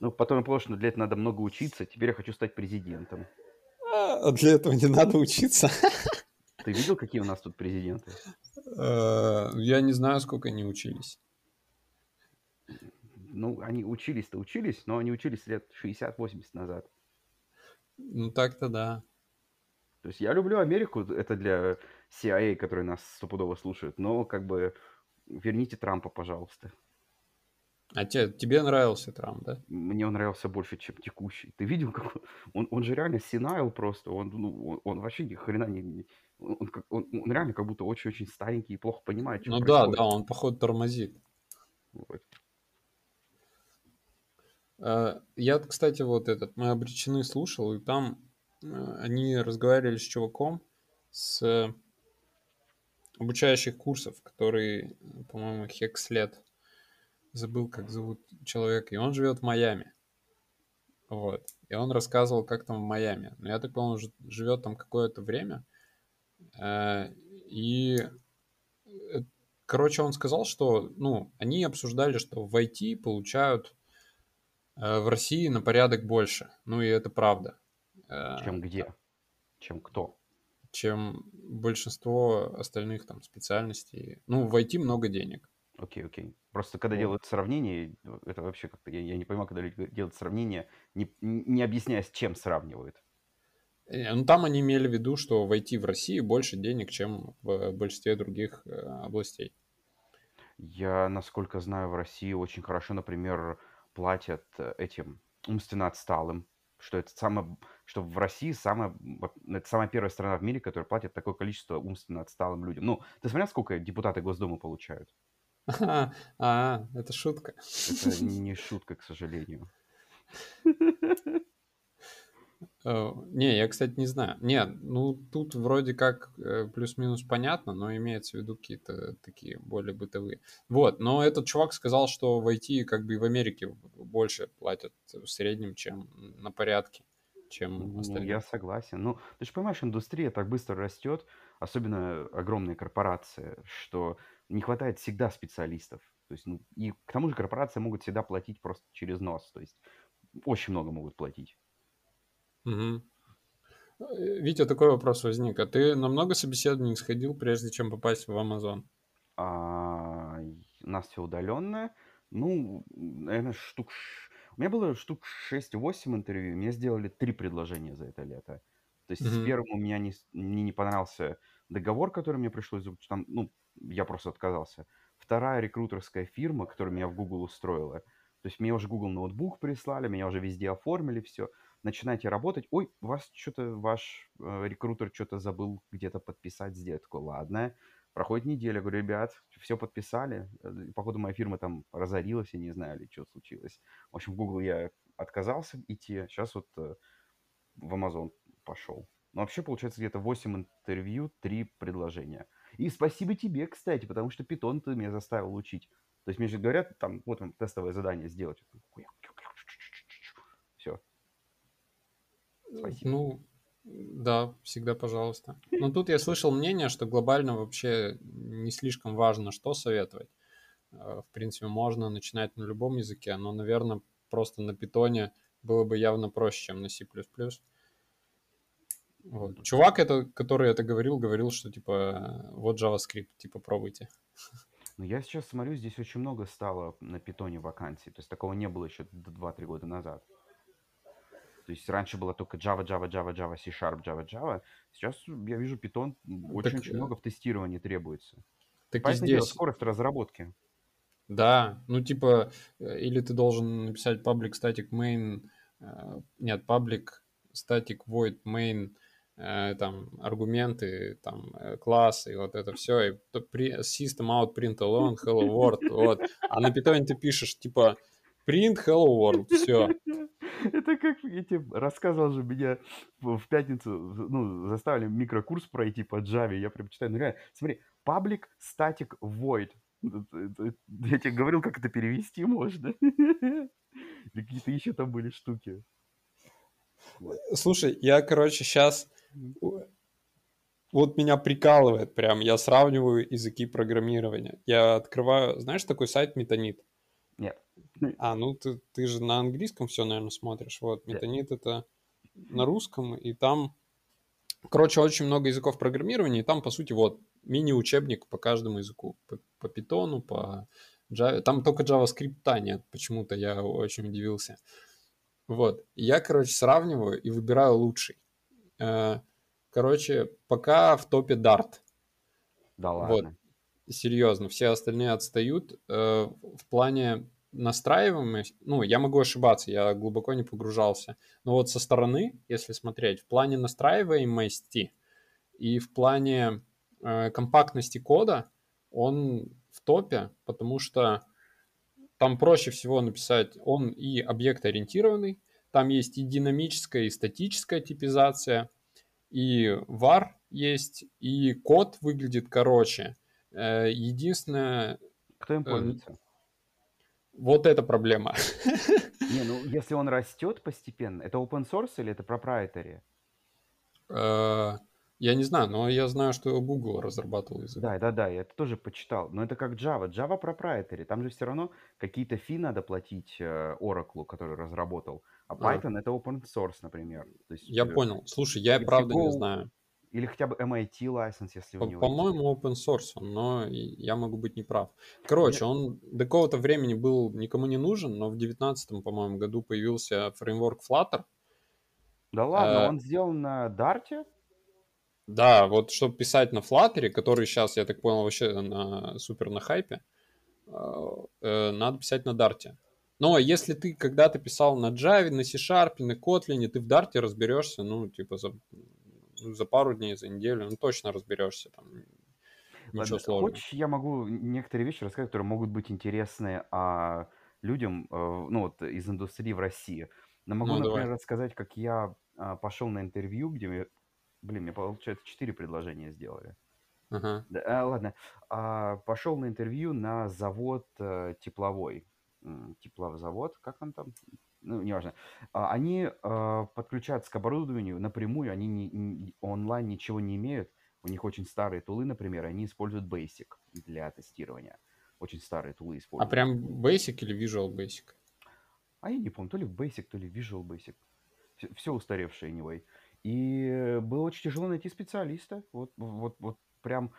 Ну, потом я понял, что для этого надо много учиться. Теперь я хочу стать президентом. А для этого не надо учиться. Ты видел, какие у нас тут президенты? Э, Я не знаю, сколько они учились. Ну, они учились-то учились, но они учились лет 60-80 назад. Ну так-то да. То есть я люблю Америку, это для CIA, которые нас стопудово слушают, но как бы верните Трампа, пожалуйста. А те, тебе нравился Трамп, да? Мне он нравился больше, чем текущий. Ты видел, как он, он, он же реально сенайл просто, он, ну, он, он вообще ни хрена не... Он, он он- реально как будто очень-очень старенький и плохо понимает, что Ну да, происходит. да, он походу тормозит. Вот. Э, Я, кстати, вот этот, мы обречены слушал, и там э, они разговаривали с чуваком с обучающих курсов, который, э, по-моему, Хекслет. Забыл, как зовут человека. И он живет в Майами. Вот. И он рассказывал, как там в Майами. Но я так понял, он живет там какое-то время. Э, И, э, короче, он сказал, что, ну, они обсуждали, что в IT получают э, в России на порядок больше. Ну, и это правда. Чем где? Чем кто? Чем большинство остальных там специальностей. Ну, в IT много денег. Окей, окей. Просто когда Вот. делают сравнение, это вообще как-то... Я, я не понимаю, когда люди делают сравнение, не, не объясняя, с чем сравнивают. Э, Ну, там они имели в виду, что в IT в России больше денег, чем в большинстве других э, областей. Я, насколько знаю, в России очень хорошо, например, платят э, этим умственно отсталым, что это самое, что в России самая, во- это самая первая страна в мире, которая платит такое количество умственно отсталым людям. Ну, ты смотрел, сколько депутаты Госдумы получают? А, это шутка. Это не шутка, к сожалению. Э, Не, я, кстати, не знаю. Нет, ну тут вроде как э, плюс-минус понятно, но имеется в виду какие-то такие более бытовые. Вот, но этот чувак сказал, что в IT как бы и в Америке больше платят в среднем, чем на порядке, чем остальные. я согласен. Ну, ты же понимаешь, индустрия так быстро растет, особенно огромные корпорации, что не хватает всегда специалистов. То есть, ну, и к тому же корпорации могут всегда платить просто через нос. То есть, очень много могут платить. Э, Витя, такой вопрос возник. А ты на много собеседований сходил, прежде чем попасть в Amazon? А, у нас все удаленное. Ну, наверное, штук... У меня было штук 6-8 интервью. Мне сделали три предложения за это лето. То есть с Мгм. первым у меня не, с- мне не понравился договор, который мне пришлось. Там, ну, я просто отказался. Вторая рекрутерская фирма, которая меня в Google устроила. То есть мне уже Google ноутбук прислали, меня уже везде оформили, все. Начинайте работать. Ой, вас что-то, ваш э, рекрутер что-то забыл где-то подписать, сделать. Такой, ладно. Проходит неделя, говорю, ребят, все подписали. Э, Походу, моя фирма там разорилась, я не знаю, или что случилось. В общем, в Google я отказался идти. Сейчас вот э, в Amazon пошел. Но вообще, получается, где-то 8 интервью, 3 предложения. И спасибо тебе, кстати, потому что питон ты меня заставил учить. То есть мне же говорят, там, вот вам тестовое задание сделать. Все. Спасибо. Ну, да, всегда пожалуйста. Но тут я слышал мнение, что глобально вообще не слишком важно, что советовать. Э, В принципе, можно начинать на любом языке, но, наверное, просто на питоне было бы явно проще, чем на C++. Вот. Чувак, это, который это говорил, говорил, что типа вот JavaScript, типа пробуйте. Но я сейчас смотрю, здесь очень много стало на питоне вакансий. То есть такого не было еще 2-3 года назад. То есть раньше было только Java, Java, Java, Java, C-Sharp, Java, Java. Сейчас я вижу питон очень-очень э, много в тестировании требуется. Так и Понятное дело, здесь. скорость разработки. Да, ну типа, э, или ты должен написать public static main, э, нет, public static void main, там, аргументы, там, э, классы, вот это все, и system out print alone, hello world, вот. А на питоне ты пишешь, типа, print hello world, все. Это как я тебе рассказывал же, меня в пятницу ну, заставили микрокурс пройти по Java. Я прям читаю, ну реально, смотри, public static void. Это- Я тебе говорил, как это перевести можно. Какие-то еще там были штуки. Слушай, я, короче, сейчас вот меня прикалывает прям. Я сравниваю языки программирования. Я открываю, знаешь, такой сайт Метанит? Нет. А, ну ты, ты же на английском все, наверное, смотришь. Вот, Метанит это на русском, и там, короче, очень много языков программирования, и там, по сути, вот мини-учебник по каждому языку. По, по Python, по Java. Там только JavaScript нет, почему-то я очень удивился. Вот. Я, короче, сравниваю и выбираю лучший. Э, короче, пока в топе Dart. Да ладно. Вот. Серьезно, все остальные отстают. Э, в плане настраиваемости, ну, я могу ошибаться, я глубоко не погружался. Но вот со стороны, если смотреть, в плане настраиваемости и в плане э, компактности кода, он в топе, потому что там проще всего написать, он и объект-ориентированный, там есть и динамическая, и статическая типизация, и var есть, и код выглядит короче. Э, единственное... Кто им э, пользуется? Вот эта проблема. Не, ну если он растет постепенно, это open source или это proprietary? Я не знаю, но я знаю, что Google разрабатывал язык. Да, да, да, я это тоже почитал. Но это как Java. Java proprietary. Там же все равно какие-то фи надо платить э, Oracle, который разработал. А Python а. это open source, например. То есть, я э, понял. Слушай, я правда не знаю. Или хотя бы MIT license, если По- у него По-моему, open source, но я могу быть неправ. Короче, он до какого-то времени был никому не нужен, но в 2019, по-моему, году появился фреймворк Flutter. Да ладно, э, он сделан на Dart? Да, вот чтобы писать на Flutter, который сейчас, я так понял, вообще на супер на хайпе, э, надо писать на Dart. Но если ты когда-то писал на Java, на C-Sharp, на Kotlin, ты в Dart разберешься, ну, типа, за, ну, за пару дней, за неделю, ну, точно разберешься. Там, ничего Ладно, сложного. Хочешь, я могу некоторые вещи рассказать, которые могут быть интересны а, людям, а, ну, вот, из индустрии в России. Но могу, ну, например, давай. рассказать, как я а, пошел на интервью, где Блин, мне, получается, четыре предложения сделали. Ага. Да, а, ладно. А, пошел на интервью на завод а, тепловой. Тепловзавод, как он там? Ну, неважно. А, они а, подключаются к оборудованию напрямую, они не, не, онлайн ничего не имеют. У них очень старые тулы, например, они используют Basic для тестирования. Очень старые тулы а используют. А прям Basic или Visual Basic? А я не помню, то ли Basic, то ли Visual Basic. Все, все устаревшее, anyway. И было очень тяжело найти специалиста. Вот, вот, вот прям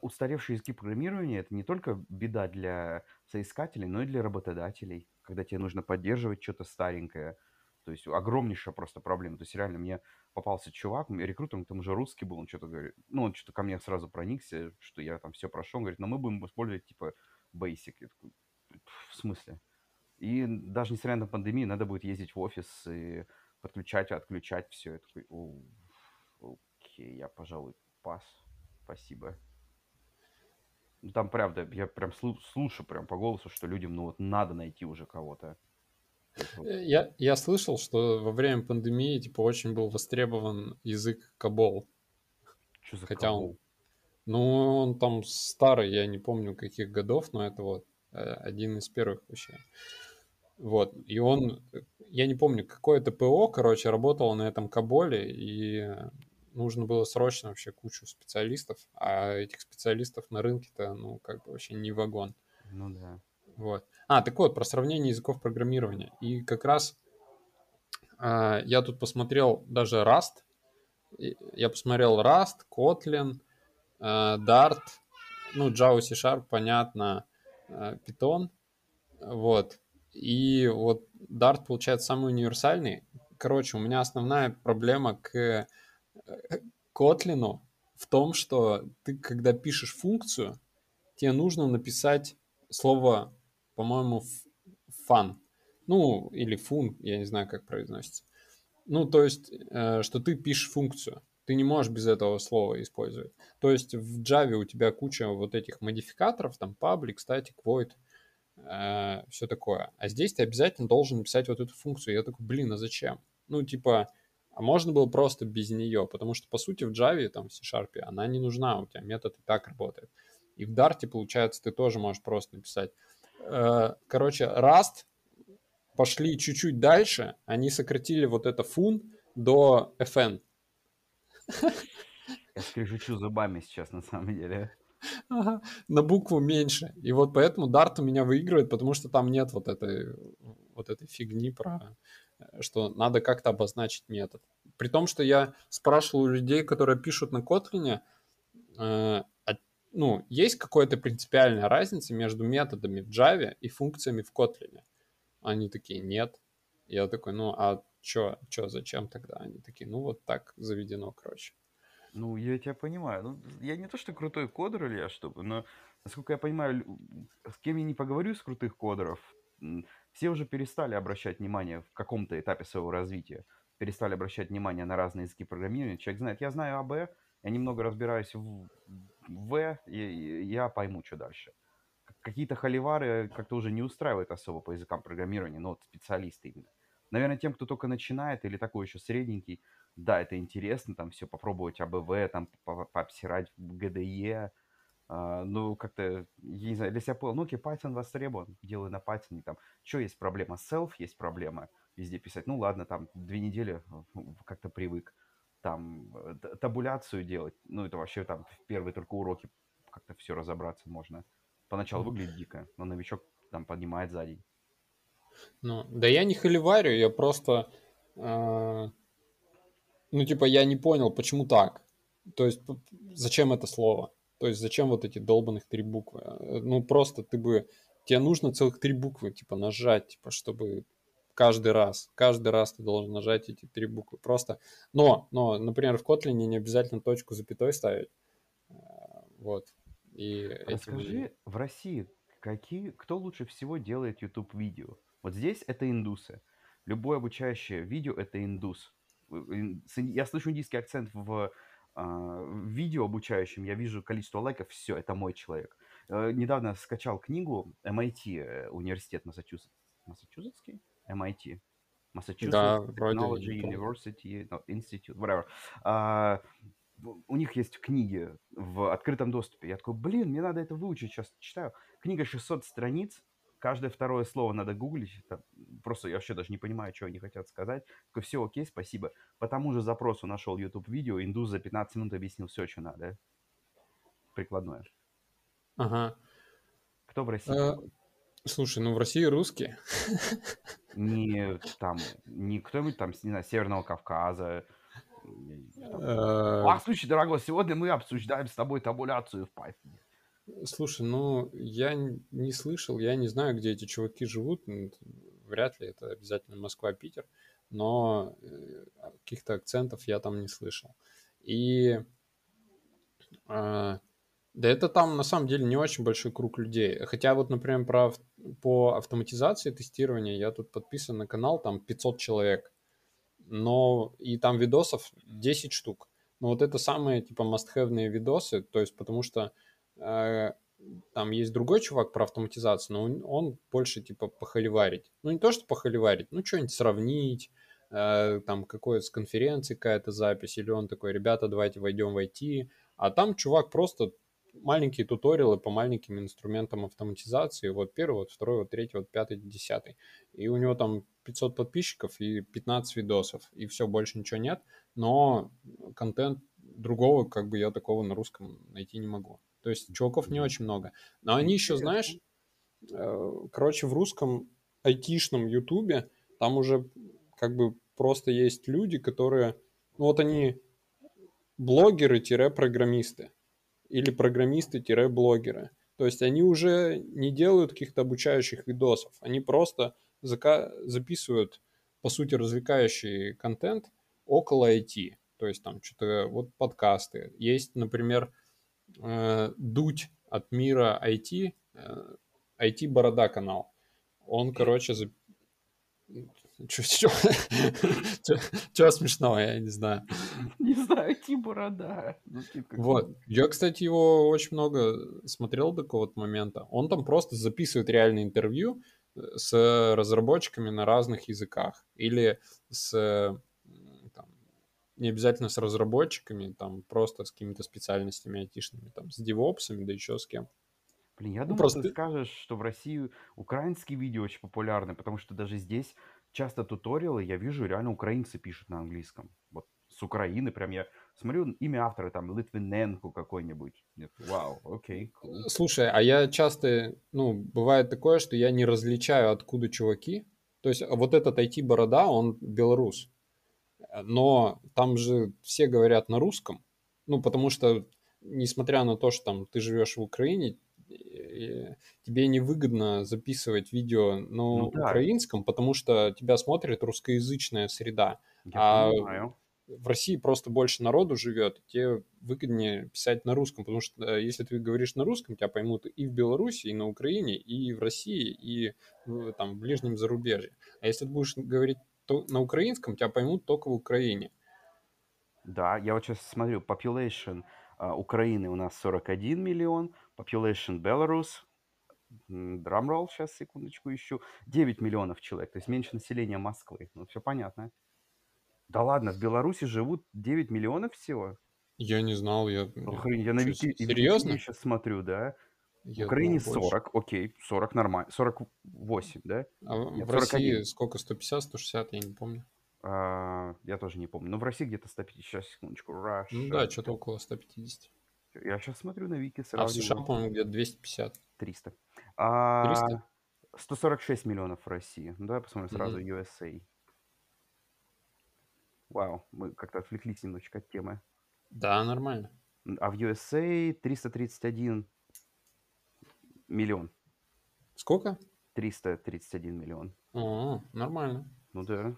устаревшие языки программирования это не только беда для соискателей, но и для работодателей, когда тебе нужно поддерживать что-то старенькое. То есть огромнейшая просто проблема. То есть реально мне попался чувак, рекрутер, он там уже русский был, он что-то говорит, ну, он что-то ко мне сразу проникся, что я там все прошел, он говорит, но мы будем использовать типа basic. Я такой, в смысле? И даже несмотря на пандемию, надо будет ездить в офис и подключать, отключать все. Я такой, окей, я, пожалуй, пас. Спасибо. Ну, там, правда, я прям слушаю прям по голосу, что людям, ну, вот надо найти уже кого-то. Э, я, я слышал, что во время пандемии, типа, очень был востребован язык Кабол. Что за Хотя Кабол? он, ну, он там старый, я не помню каких годов, но это вот э, один из первых вообще. Вот, и он, я не помню, какое это ПО, короче, работало на этом Каболе, и нужно было срочно вообще кучу специалистов, а этих специалистов на рынке-то, ну, как бы вообще не вагон. Ну да. Вот. А, так вот, про сравнение языков программирования. И как раз э, я тут посмотрел даже Rust, я посмотрел Rust, Kotlin, э, Dart, ну, Java, C-Sharp, понятно, э, Python, вот. И вот Dart получается самый универсальный. Короче, у меня основная проблема к э, Kotlin в том, что ты, когда пишешь функцию, тебе нужно написать слово, по-моему, fun. Ну, или fun, я не знаю, как произносится. Ну, то есть, э, что ты пишешь функцию. Ты не можешь без этого слова использовать. То есть в Java у тебя куча вот этих модификаторов, там public, static, void, э, все такое. А здесь ты обязательно должен написать вот эту функцию. Я такой, блин, а зачем? Ну, типа, а можно было просто без нее, потому что, по сути, в Java, там, в C-Sharp, она не нужна, у тебя метод и так работает. И в Dart, получается, ты тоже можешь просто написать. Э, короче, Rust пошли чуть-чуть дальше, они сократили вот это fun до fn. Я скрежещу зубами сейчас, на самом деле. На букву меньше. И вот поэтому Dart у меня выигрывает, потому что там нет вот этой, вот этой фигни про, э, что надо как-то обозначить метод. При том, что я спрашивал у людей, которые пишут на Kotlin, э, ну, есть какая-то принципиальная разница между методами в Java и функциями в Kotlin? Они такие, нет. Я такой, ну, а чё, чё, зачем тогда? Они такие, ну, вот так заведено, короче. Ну, я тебя понимаю. Ну, я не то, что крутой кодер или я чтобы, но, насколько я понимаю, с кем я не поговорю с крутых кодеров, все уже перестали обращать внимание в каком-то этапе своего развития, перестали обращать внимание на разные языки программирования. Человек знает, я знаю АБ, я немного разбираюсь в В, и я пойму, что дальше. Какие-то холивары как-то уже не устраивают особо по языкам программирования, но вот специалисты именно. Наверное, тем, кто только начинает или такой еще средненький, да, это интересно, там все попробовать АБВ, там пообсирать в GDE, а, ну, как-то, я не знаю, для себя понял, ну, окей, Python востребован, делаю на Python, там, что есть проблема, self есть проблема, везде писать, ну, ладно, там, две недели как-то привык, там, э, табуляцию делать, ну, это вообще там в первые только уроки как-то все разобраться можно. Поначалу выглядит дико, но новичок там поднимает за день. Ну, да я не холиварю, я просто, э, ну, типа, я не понял, почему так. То есть, зачем это слово? То есть, зачем вот эти долбанных три буквы? Э, ну, просто ты бы, тебе нужно целых три буквы, типа, нажать, типа, чтобы каждый раз, каждый раз ты должен нажать эти три буквы. Просто, но, но, например, в Kotlin не обязательно точку запятой ставить. Э, вот. И Расскажи, этим... в России какие, кто лучше всего делает YouTube видео? Вот здесь это индусы. Любое обучающее видео это индус. Я слышу индийский акцент в Uh, видео обучающем, я вижу количество лайков, все, это мой человек. Uh, недавно скачал книгу MIT, э, университет Массачусетс, Массачусетский? MIT. Massachusetts да, Technology University, no, Institute, whatever. Uh, у них есть книги в открытом доступе. Я такой, блин, мне надо это выучить, сейчас читаю. Книга 600 страниц, каждое второе слово надо гуглить. Это просто я вообще даже не понимаю, что они хотят сказать. Такой, все, окей, спасибо. По тому же запросу нашел YouTube-видео, индус за 15 минут объяснил все, что надо. Прикладное. Ага. Кто в России? А, слушай, ну в России русские. Не там, не кто-нибудь там, не знаю, Северного Кавказа. Э, а, слушай, дорогой, сегодня мы обсуждаем с тобой табуляцию в Python. Слушай, ну, я не слышал, я не знаю, где эти чуваки живут. Вряд ли это обязательно Москва-Питер, но э, каких-то акцентов я там не слышал. И а, да это там на самом деле не очень большой круг людей. Хотя вот, например, про, по автоматизации тестирования я тут подписан на канал, там 500 человек. Но и там видосов 10 штук. Но вот это самые типа must-have видосы, то есть потому что там есть другой чувак про автоматизацию, но он, он больше типа похоливарить. Ну, не то, что похоливарить, ну, что-нибудь сравнить, э, там какой-то с конференции какая-то запись, или он такой, ребята, давайте войдем в IT. А там чувак просто маленькие туториалы по маленьким инструментам автоматизации. Вот первый, вот второй, вот третий, вот пятый, десятый. И у него там 500 подписчиков и 15 видосов. И все, больше ничего нет. Но контент другого, как бы я такого на русском найти не могу. То есть чуваков не очень много. Но они еще, знаешь, э, короче, в русском айтишном ютубе там уже как бы просто есть люди, которые, ну вот они блогеры-программисты или программисты-блогеры. То есть они уже не делают каких-то обучающих видосов, они просто зака- записывают, по сути, развлекающий контент около IT. То есть там что-то, вот подкасты. Есть, например, э, Дудь от мира IT, э, IT-борода канал. Он, короче, за... Чё, смешного, я не знаю. Не знаю, IT-борода. Ну, вот. Я, кстати, его очень много смотрел до какого-то момента. Он там просто записывает реальное интервью э, с разработчиками на разных языках. Или с не обязательно с разработчиками, там просто с какими-то специальностями айтишными, там с девопсами, да еще с кем. Блин, я ну, думаю, просто... ты скажешь, что в России украинские видео очень популярны, потому что даже здесь часто туториалы, я вижу, реально украинцы пишут на английском. Вот с Украины прям я смотрю имя автора, там, Литвиненко какой-нибудь. Вау, окей, cool. Слушай, а я часто, ну, бывает такое, что я не различаю, откуда чуваки. То есть вот этот IT-борода, он белорус. Но там же все говорят на русском. Ну, потому что, несмотря на то, что там ты живешь в Украине, тебе невыгодно записывать видео на ну, украинском, да. потому что тебя смотрит русскоязычная среда. Я а понимаю. в России просто больше народу живет, тебе выгоднее писать на русском, потому что э, если ты говоришь на русском, тебя поймут и в Беларуси, и на Украине, и в России, и в, там, в ближнем зарубежье. А если ты будешь говорить то, на украинском, тебя поймут только в Украине. Да, я вот сейчас смотрю, population uh, Украины у нас 41 миллион, population Belarus, драмролл, сейчас, секундочку, ищу, 9 миллионов человек, то есть меньше населения Москвы. Ну, все понятно. Да ладно, в Беларуси живут 9 миллионов всего? Я не знал, я... Охренеть, я на Вики... Серьезно? сейчас смотрю, да. Я в Украине думал, 40, окей, 40 нормально, 48, да? А в- Нет, в России 41. сколько? 150, 160, я не помню. А, я тоже не помню. Но в России где-то 150, сейчас, секундочку, Russia. Ну да, что-то около 150. Я сейчас смотрю на Вики, А в. США, по-моему, где-то 250. 300. А, 300? 146 миллионов в России. Ну, давай посмотрим сразу Мгм. USA. Вау, мы как-то отвлеклись немножечко от темы. Да, нормально. А в USA 331 миллион. Сколько? 331 миллион. О, нормально. Ну да.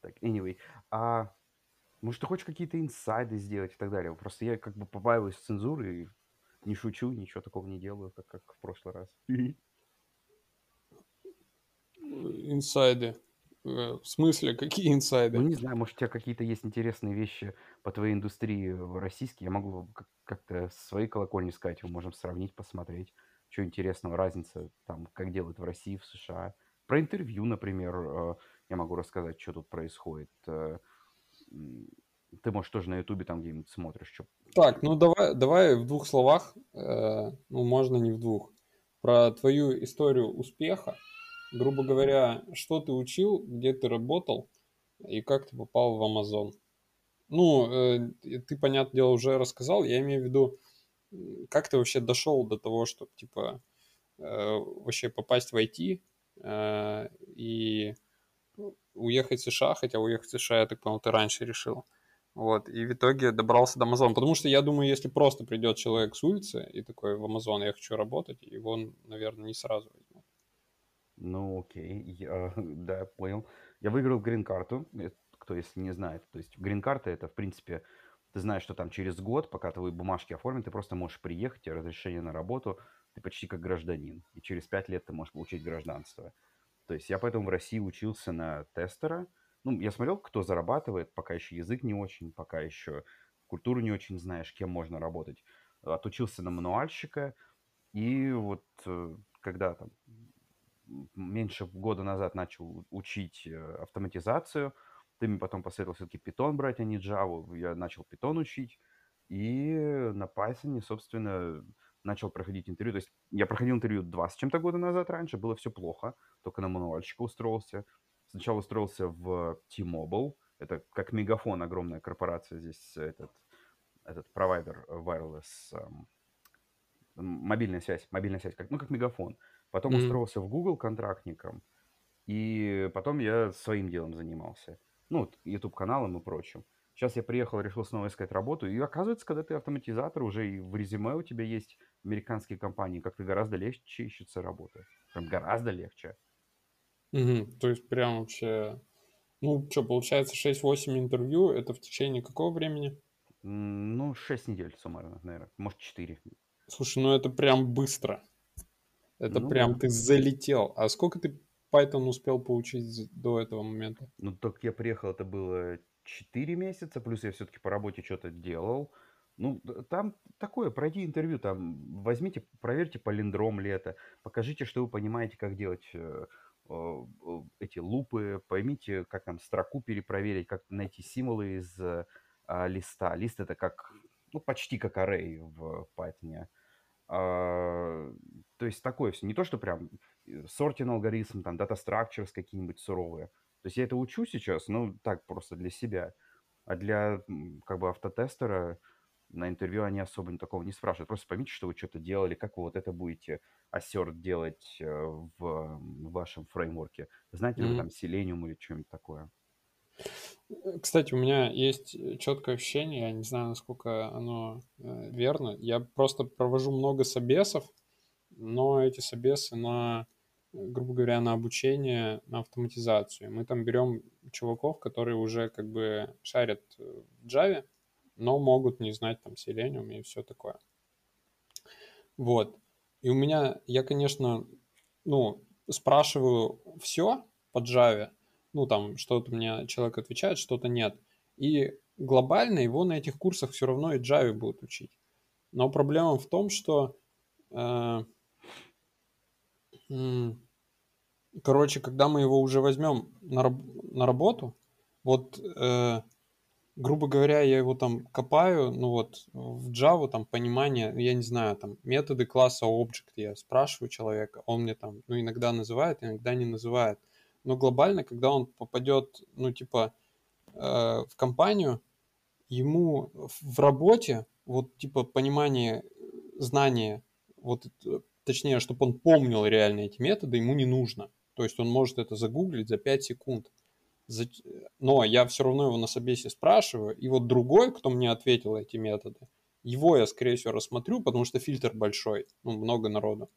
Так, anyway. А может, ты хочешь какие-то инсайды сделать и так далее? Просто я как бы побаиваюсь цензуры и не шучу, ничего такого не делаю, как, как в прошлый раз. Инсайды. Э, В смысле, какие Ну, инсайды? не знаю, может, у тебя какие-то есть интересные вещи по твоей индустрии в российской. Я могу как- как-то с своей колокольни сказать, мы можем сравнить, посмотреть, что интересного, разница там, как делают в России, в США. Про интервью, например, э, я могу рассказать, что тут происходит. Э, Ты, может, тоже на Ютубе там где-нибудь смотришь, что... Так, ну давай, давай в двух словах, э, ну можно не в двух, про твою историю успеха. Грубо говоря, что ты учил, где ты работал и как ты попал в Amazon. Ну, э, ты, понятное дело, уже рассказал. Я имею в виду, как ты вообще дошел до того, чтобы, типа, э, вообще попасть в IT э, и уехать в США, хотя уехать в США, я так понял, ты раньше решил. Вот, и в итоге добрался до Amazon. Потому что я думаю, если просто придет человек с улицы и такой в Amazon, я хочу работать, его, наверное, не сразу возьмут. Ну, окей, я, да, понял. Я выиграл грин-карту, э, кто если не знает. То есть грин-карта это, в принципе, ты знаешь, что там через год, пока твои бумажки оформят, ты просто можешь приехать, тебе разрешение на работу, ты почти как гражданин. И через пять лет ты можешь получить гражданство. То есть я поэтому в России учился на тестера. Ну, я смотрел, кто зарабатывает, пока еще язык не очень, пока еще культуру не очень знаешь, кем можно работать. Отучился на мануальщика, и вот э, когда там меньше года назад начал учить э, автоматизацию, ты мне потом посоветовал все-таки Python брать, а не Java. Я начал Python учить, и на Python, собственно, начал проходить интервью. То есть я проходил интервью два с чем-то года назад раньше, было все плохо, только на мануальщика устроился. Сначала устроился в T-Mobile, это как Мегафон, огромная корпорация здесь, этот, этот провайдер wireless, эм, мобильная связь, мобильная связь, как, ну как Мегафон. Потом Мгм. устроился в Google контрактником, и потом я своим делом занимался. Ну, вот YouTube-каналом и прочим. Сейчас я приехал, решил снова искать работу. И оказывается, когда ты автоматизатор, уже и в резюме у тебя есть американские компании, как-то гораздо легче ищется работа. Прям гораздо легче. Мгм. То есть прям вообще... Ну, что, получается 6-8 интервью, это в течение какого времени? Ну, 6 недель суммарно, наверное. Может, 4. Слушай, ну это прям быстро. Это Ну прям да. ты залетел. А сколько ты Python успел поучить з- до этого момента? Ну, только я приехал, это было 4 месяца, плюс я все-таки по работе что-то делал. Ну, там такое, пройди интервью, там, возьмите, проверьте полиндром ли это, покажите, что вы понимаете, как делать э, э, эти лупы, поймите, как там строку перепроверить, как найти символы из э, листа. Лист это как, ну, почти как array в Python. А, то есть такое все. Не то, что прям сортин алгоритм, там, data structures какие-нибудь суровые. То есть я это учу сейчас, ну, так, просто для себя. А для как бы автотестера на интервью они особо такого не спрашивают. Просто поймите, что вы что-то делали, как вы вот это будете ассерт делать э, в, вашем фреймворке. Знаете ли вы там Selenium или что-нибудь такое? Кстати, у меня есть четкое ощущение, я не знаю, насколько оно э, верно. Я просто провожу много собесов, но эти собесы на, грубо говоря, на обучение, на автоматизацию. Мы там берем чуваков, которые уже как бы шарят в Java, но могут не знать там Selenium и все такое. Вот. И у меня, я, конечно, ну, спрашиваю все по Java, ну, там, что-то мне человек отвечает, что-то нет. И глобально его на этих курсах все равно и Java будут учить. Но проблема в том, что, э, короче, когда мы его уже возьмем на, на работу, вот э, грубо говоря, я его там копаю, ну вот в Java там понимание, я не знаю, там методы класса Object, я спрашиваю человека, он мне там, ну иногда называет, иногда не называет. Но глобально, когда он попадет, ну типа э, в компанию, ему в работе вот типа понимание, знание, вот точнее, чтобы он помнил реально эти методы, ему не нужно. То есть он может это загуглить за 5 секунд но я все равно его на собесе спрашиваю, и вот другой, кто мне ответил эти методы, его я, скорее всего, рассмотрю, потому что фильтр большой, ну, много народу,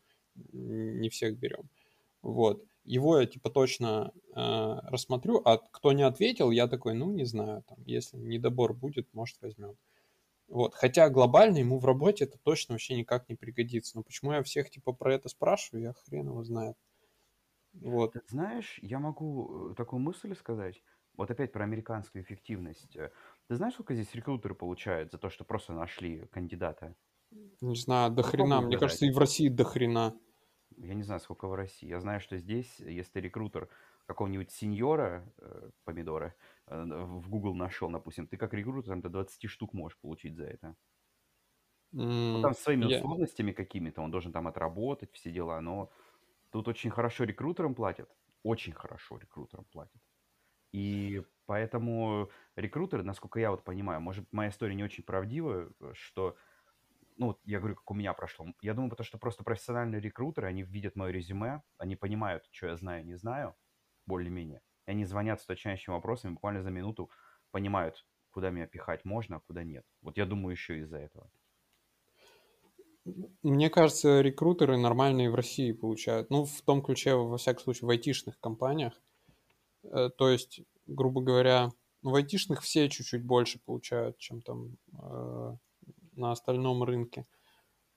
не всех берем. Вот. Его я, типа, точно э, рассмотрю, а кто не ответил, я такой, ну, не знаю, там, если недобор будет, может, возьмем. Вот. Хотя глобально ему в работе это точно вообще никак не пригодится. Но почему я всех, типа, про это спрашиваю, я хрен его знает. Вот. Ты знаешь, я могу э, такую мысль сказать. Вот опять про американскую эффективность. Э. Ты знаешь, сколько здесь рекрутеры получают за то, что просто нашли кандидата? Не знаю, до хрена. Мне кажется, и в России до хрена. Я не знаю, сколько в России. Я знаю, что здесь, если рекрутер какого-нибудь сеньора, э, помидора, э, в Google нашел, допустим, ты как рекрутер там до 20 штук можешь получить за это. Ну, там своими я... условностями какими-то, он должен там отработать все дела, но Тут очень хорошо рекрутерам платят, очень хорошо рекрутерам платят. И поэтому рекрутеры, насколько я вот понимаю, может, моя история не очень правдивая, что, ну, я говорю, как у меня прошло. Я думаю, потому что просто профессиональные рекрутеры, они видят мое резюме, они понимают, что я знаю, не знаю, более-менее. И они звонят с уточняющими вопросами, буквально за минуту понимают, куда меня пихать можно, а куда нет. Вот я думаю еще из-за этого. Мне кажется, рекрутеры нормальные в России получают. Ну, в том ключе, во всяком случае, в айтишных компаниях. Э, то есть, грубо говоря, в айтишных все чуть-чуть больше получают, чем там э, на остальном рынке.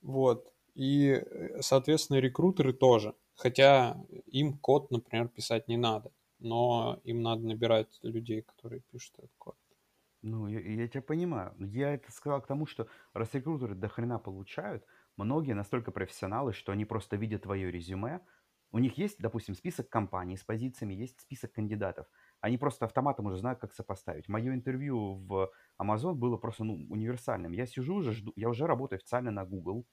Вот. И, соответственно, рекрутеры тоже. Хотя им код, например, писать не надо. Но им надо набирать людей, которые пишут этот код. Ну, я, я тебя понимаю. Я это сказал к тому, что раз рекрутеры до хрена получают, многие настолько профессионалы, что они просто видят твое резюме. У них есть, допустим, список компаний с позициями, есть список кандидатов. Они просто автоматом уже знают, как сопоставить. Мое интервью в Amazon было просто ну, универсальным. Я сижу уже, жду, я уже работаю официально на Google.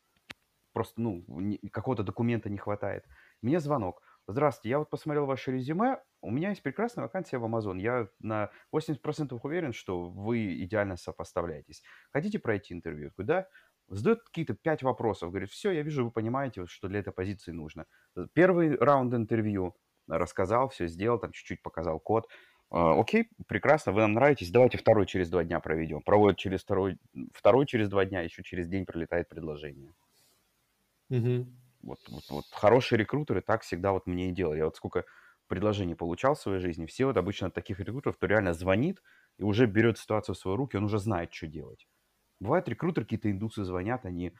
Просто, ну, какого-то документа не хватает. Мне звонок. Здравствуйте, я вот посмотрел ваше резюме, у меня есть прекрасная вакансия в Amazon. Я на 80% уверен, что вы идеально сопоставляетесь. Хотите пройти интервью? Я да. Задает какие-то пять вопросов. Говорит, все, я вижу, вы понимаете, что для этой позиции нужно. Первый раунд интервью рассказал, все сделал, там чуть-чуть показал код. А, окей, прекрасно, вы нам нравитесь, давайте второй через два дня проведем. Проводят через второй, второй через два дня, еще через день прилетает предложение. Угу. Вот, вот, вот хорошие рекрутеры так всегда вот мне и делали. Я вот сколько предложений получал в своей жизни, все вот обычно от таких рекрутеров, кто реально звонит и уже берет ситуацию в свои руки, он уже знает, что делать. Бывают рекрутеры, какие-то индусы звонят, они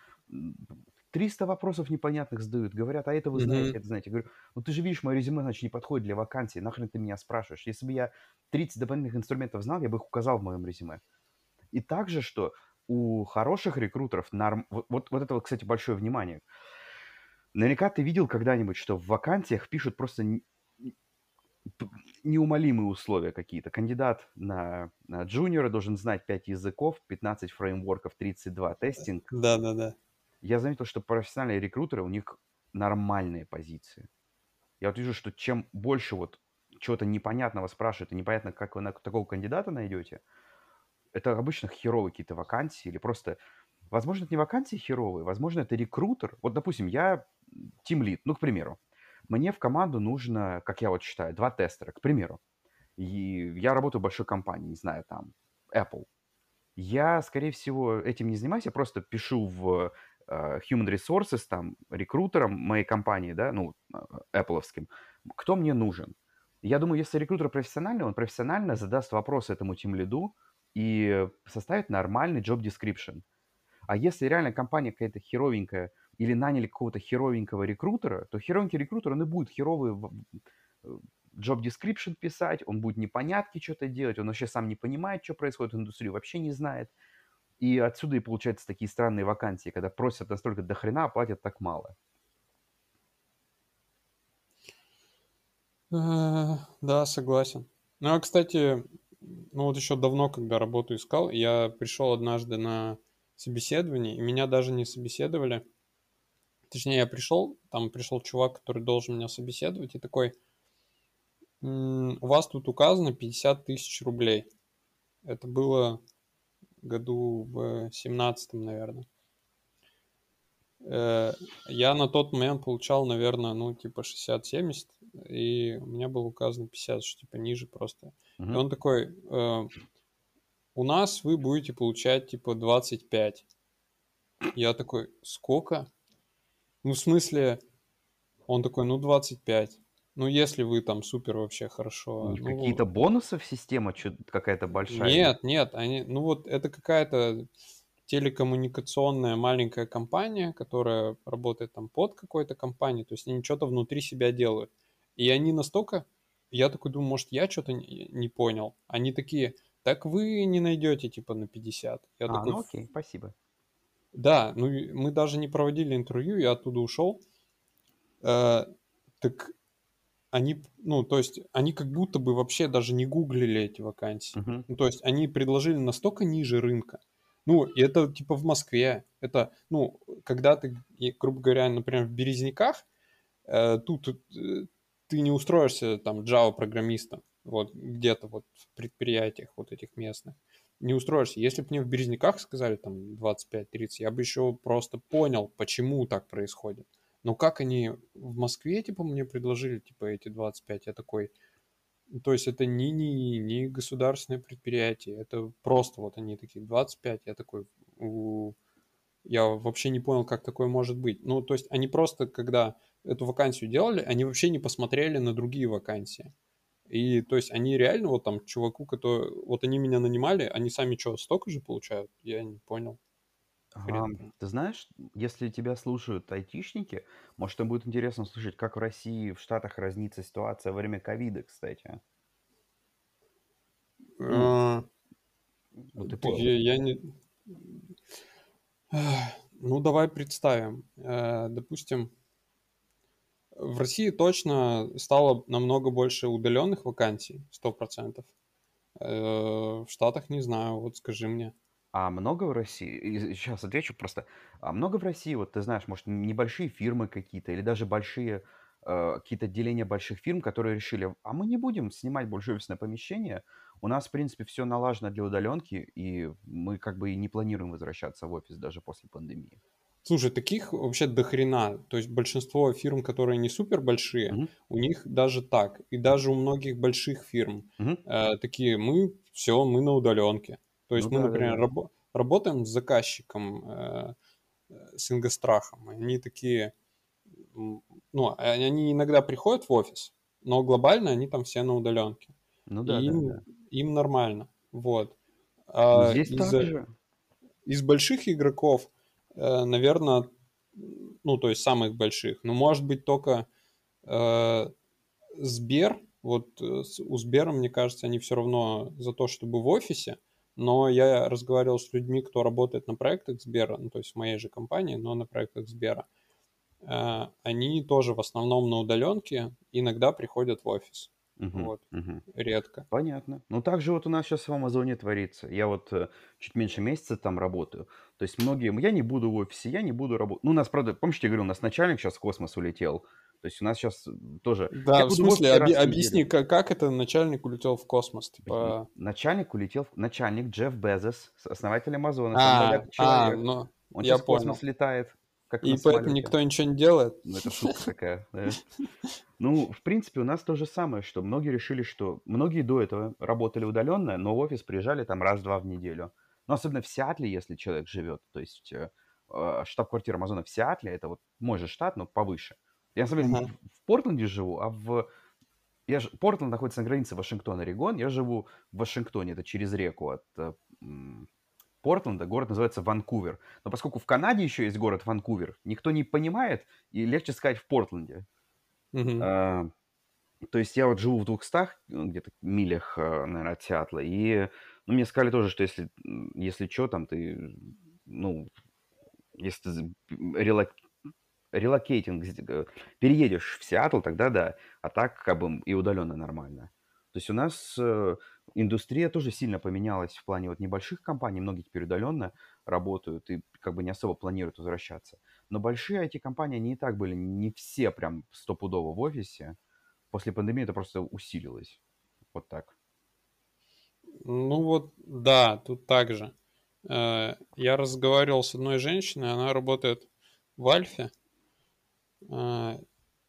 300 вопросов непонятных задают, говорят, а это вы знаете, mm-hmm. это знаете. Я говорю, ну ты же видишь, мое резюме, значит, не подходит для вакансии, нахрен ты меня спрашиваешь? Если бы я 30 дополнительных инструментов знал, я бы их указал в моем резюме. И также, что у хороших рекрутеров, норм... вот, вот, вот это вот, кстати, большое внимание – Наверняка ты видел когда-нибудь, что в вакансиях пишут просто неумолимые условия какие-то. Кандидат на, на джуниора должен знать 5 языков, 15 фреймворков, 32 тестинг. Да, да, да. Я заметил, что профессиональные рекрутеры, у них нормальные позиции. Я вот вижу, что чем больше вот чего-то непонятного спрашивают, и непонятно, как вы на такого кандидата найдете, это обычно херовые какие-то вакансии или просто... Возможно, это не вакансии херовые, возможно, это рекрутер. Вот, допустим, я тимлит, ну, к примеру. Мне в команду нужно, как я вот считаю, два тестера, к примеру. И я работаю в большой компании, не знаю, там, Apple. Я, скорее всего, этим не занимаюсь, я просто пишу в Human Resources, там, рекрутерам моей компании, да, ну, Apple, кто мне нужен. Я думаю, если рекрутер профессиональный, он профессионально задаст вопрос этому тим лиду и составит нормальный job description. А если реально компания какая-то херовенькая или наняли какого-то херовенького рекрутера, то херовенький рекрутер, он и будет херовый job description писать, он будет непонятки что-то делать, он вообще сам не понимает, что происходит в индустрии, вообще не знает. И отсюда и получаются такие странные вакансии, когда просят настолько до хрена, а платят так мало. Да, согласен. Ну, а, кстати, ну вот еще давно, когда работу искал, я пришел однажды на собеседование, и меня даже не собеседовали. Точнее, я пришел, там пришел чувак, который должен меня собеседовать, и такой, у вас тут указано 50 тысяч рублей. Это было году в 17 наверное. Э, я на тот момент получал, наверное, ну, типа 60-70, и у меня было указано 50, что типа ниже просто. Uh-huh. И он такой, э, у нас вы будете получать типа 25. Я такой, сколько? Ну, в смысле, он такой, ну, 25. Ну, если вы там супер вообще хорошо. Ну, Какие-то бонусы в система какая-то большая? Нет, нет, они, ну вот это какая-то телекоммуникационная маленькая компания, которая работает там под какой-то компанией, то есть они что-то внутри себя делают. И они настолько, я такой думаю, может, я что-то не, не понял. Они такие, так вы не найдете типа на 50. Я а, такой, ну окей, спасибо. Да, ну мы даже не проводили интервью, я оттуда ушел. Э, так они, ну, то есть, они как будто бы вообще даже не гуглили эти вакансии. Uh-huh. Ну, то есть, они предложили настолько ниже рынка, ну, и это типа в Москве. Это, ну, когда ты, грубо говоря, например, в Березняках, э, тут э, ты не устроишься там Java-программистом, вот где-то вот в предприятиях вот этих местных. Не устроишься. Если бы мне в Березняках сказали там 25-30, я бы еще просто понял, почему так происходит. Но как они в Москве, типа, мне предложили, типа, эти 25, я такой, то есть это не, не, не государственное предприятие, это просто вот они такие 25, я такой, у... я вообще не понял, как такое может быть. Ну, то есть они просто, когда эту вакансию делали, они вообще не посмотрели на другие вакансии. И то есть они реально вот там чуваку, который... Вот они меня нанимали, они сами что, столько же получают? Я не понял. А, ты знаешь, если тебя слушают айтишники, может, им будет интересно слушать, как в России, в Штатах разнится ситуация во время ковида, кстати. Ну, вот ты я, я не... Ну, давай представим. Э, допустим, в России точно стало намного больше удаленных вакансий, 100%. Э, в Штатах не знаю, вот скажи мне. А много в России, сейчас отвечу просто, а много в России, вот ты знаешь, может, небольшие фирмы какие-то или даже большие, э, какие-то отделения больших фирм, которые решили, а мы не будем снимать больше офисное помещение, у нас, в принципе, все налажено для удаленки, и мы как бы и не планируем возвращаться в офис даже после пандемии. Слушай, таких вообще до хрена. То есть большинство фирм, которые не супер большие, Мгм. у них даже так. И даже у многих больших фирм Мгм. э, такие, мы все, мы на удаленке. То есть Ну мы, да, да, например, да. рабо- работаем с заказчиком, э, э, с Ингострахом. Они такие, ну, а они иногда приходят в офис, но глобально они там все на удаленке. Ну да, да, им, да. им нормально. Вот. Ну, А здесь из, так же. из больших игроков, наверное, ну, то есть самых больших, ну, может быть, только э, Сбер. Вот э, у Сбера, мне кажется, они все равно за то, чтобы в офисе, но я разговаривал с людьми, кто работает на проектах Сбера, ну, то есть в моей же компании, но на проектах Сбера. Э, Они тоже в основном на удаленке, иногда приходят в офис. Мгм, Вот, мгм. редко. Понятно. Ну, так же вот у нас сейчас в Амазоне творится. Я вот э, чуть меньше месяца там работаю. То есть многие... Я не буду в офисе, я не буду работать. Ну, у нас, правда, помнишь, я говорю, у нас начальник сейчас в космос улетел. То есть у нас сейчас тоже... Я Да, в буду в смысле, в объясни, как, как это начальник улетел в космос? Типа, Начальник улетел... в- Начальник Джефф Безос, основатель Амазона, а, а, человек. ну, Он я сейчас в космос понял. летает, как И поэтому никто ничего не делает? Ну, это шутка такая, да. Ну, в принципе, у нас то же самое, что многие решили, что... Многие до этого работали удаленно, но в офис приезжали там раз-два в неделю. Но особенно в Сиатле, если человек живет. То есть э, э, штаб-квартира Амазона в Сиатле, это вот мой же штат, но повыше. Я, на самом деле, Ага. в Портленде живу, а в... Я ж... Портленд находится на границе Вашингтон-Орегон. Я живу в Вашингтоне, это через реку от э, м, Портленда. Город называется Ванкувер. Но поскольку в Канаде еще есть город Ванкувер, никто не понимает, и легче сказать в Портленде. Мгм. А, то есть я вот живу в 200 ну, где-то милях, э, наверное, от Сиатла, и ну, мне сказали тоже, что если, м, если что, там ты, ну, если ты з- релок- релокейтинг, э, переедешь в Сиэтл, тогда да, а так как бы и удаленно нормально. То есть у нас э, индустрия тоже сильно поменялась в плане вот небольших компаний, многие теперь удаленно работают и как бы не особо планируют возвращаться. Но большие IT-компании, они и так были не все прям стопудово в офисе. После пандемии это просто усилилось. Вот так. Ну вот, да, тут так же. Э, Я разговаривал с одной женщиной, она работает в Альфе,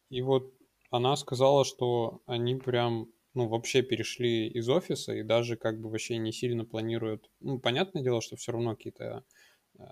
и вот она сказала, что они прям, ну, вообще перешли из офиса и даже как бы вообще не сильно планируют. Ну, понятное дело, что все равно какие-то э,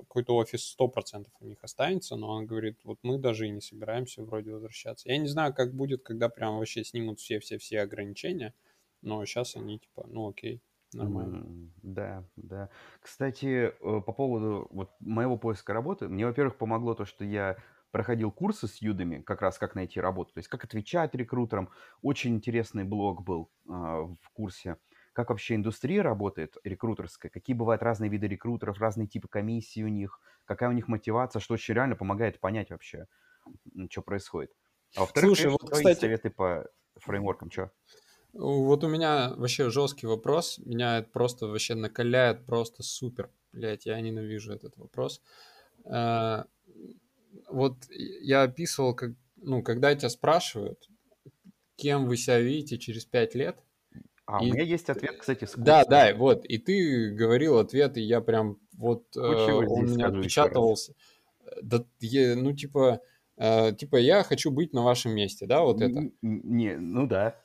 какой-то офис 100% у них останется, но он говорит, вот мы даже и не собираемся вроде возвращаться. Я не знаю, как будет, когда прям вообще снимут все-все-все ограничения, но сейчас они типа, ну окей, нормально. М, Да, да. Кстати, э, по поводу вот моего поиска работы, мне, во-первых, помогло то, что я проходил курсы с Юдами, как раз как найти работу, то есть как отвечать рекрутерам. Очень интересный блог был а, в курсе, как вообще индустрия работает, рекрутерская, какие бывают разные виды рекрутеров, разные типы комиссий у них, какая у них мотивация, что очень реально помогает понять вообще, что происходит. А во-вторых, Слушай, конечно, вот, кстати, советы по фреймворкам, что? вот у меня вообще жесткий вопрос, меня это просто вообще накаляет, просто супер, блять, я ненавижу этот вопрос. Вот я описывал, как, ну, когда тебя спрашивают, кем вы себя видите через пять лет, А, у и меня есть ответ, кстати, с Да, курса. да, вот, и ты говорил ответ, и я прям вот э, его он у меня отпечатывался. Да, е- ну типа, э, типа я хочу быть на вашем месте, да, вот это. Не, ну да.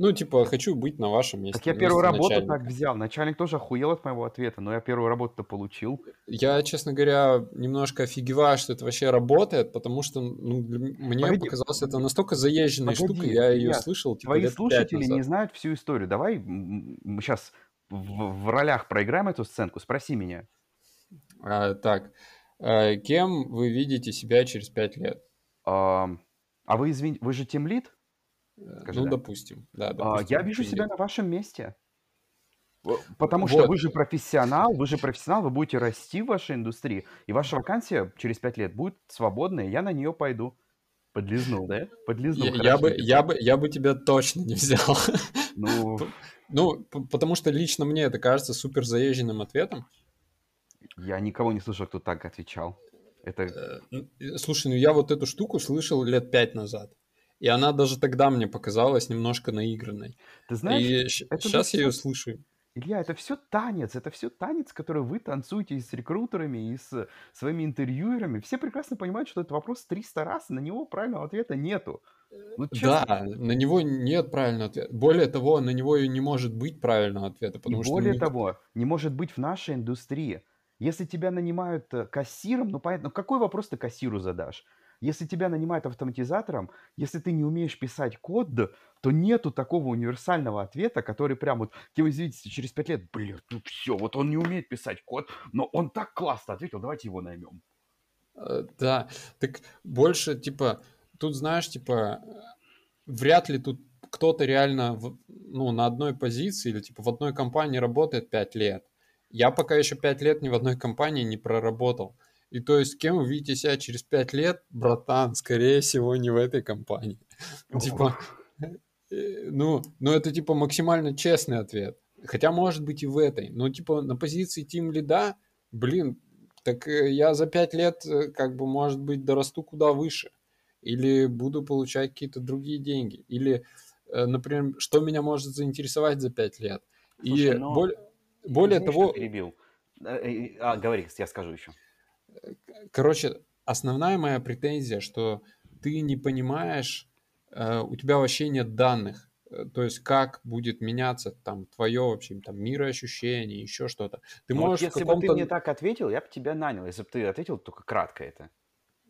Ну типа хочу быть на вашем месте, Так я первую месте работу так начальника. взял. Начальник тоже охуел от моего ответа, но я первую работу-то получил. Я, честно говоря, немножко офигеваю, что это вообще работает, потому что ну, мне Погоди, показалось это настолько заезженной штукой, погоди, я ее Илья, слышал типа твои слушатели не знают всю историю. Давай мы сейчас в, в ролях проиграем эту сценку. Спроси меня. А, так, э, кем вы видите себя через пять лет? Ам, А вы, извините, вы же тимлит? Э, Скажи Ну, да. допустим, да, А, Я допустим, вижу себя на вашем месте. Потому что вы Вот, же профессионал, вы же профессионал, вы будете расти в вашей индустрии, и ваша вакансия через пять лет будет свободная, я на нее пойду. Подлизнул, да? Подлизнул, я, я бы, я бы, я бы тебя точно не взял. Ну, Ну, потому что лично мне это кажется супер заезженным ответом. я никого не слышал, кто так отвечал. Это... Э, э, Слушай, ну я вот эту штуку слышал лет пять назад. И она даже тогда мне показалась немножко наигранной. Ты знаешь, И сейчас я ее все слышу. Илья, это все танец, это все танец, который вы танцуете и с рекрутерами, и с своими интервьюерами. Все прекрасно понимают, что этот вопрос 300 раз, и на него правильного ответа нету. Ну, честно. Да, на него нет правильного ответа. Более того, на него и не может быть правильного ответа, И потому что более ник- того, не может быть в нашей индустрии. Если тебя нанимают э, кассиром, ну понятно, ну какой вопрос ты кассиру задашь? Если тебя нанимают автоматизатором, если ты не умеешь писать код, то нету такого универсального ответа, который прям вот, кем вы видите, через пять лет, блин, ну все, вот он не умеет писать код, но он так классно ответил, давайте его наймем. Э, Да, так больше, типа, тут, знаешь, типа, вряд ли тут кто-то реально, в- ну, на одной позиции или, типа, в одной компании работает 5 лет. Я пока еще 5 лет ни в одной компании не проработал. И то есть, кем вы видите себя через 5 лет, братан, скорее всего, не в этой компании. Типа, Э, ну, ну, это типа максимально честный ответ. Хотя, может быть, и в этой. Но, типа, на позиции тим лида, блин, так э, я за пять лет, э, как бы, может быть, дорасту куда выше. Или буду получать какие-то другие деньги. Или, например, что меня может заинтересовать за пять лет. Слушай, и но... более, более Извини, того... перебил. А, говори, я скажу еще. Короче, основная моя претензия, что ты не понимаешь, у тебя вообще нет данных Э, то есть как будет меняться там твое вообще там мироощущение, еще что-то. Ты ну, можешь вот если бы ты мне так ответил, я бы тебя нанял. Если бы ты ответил только кратко это.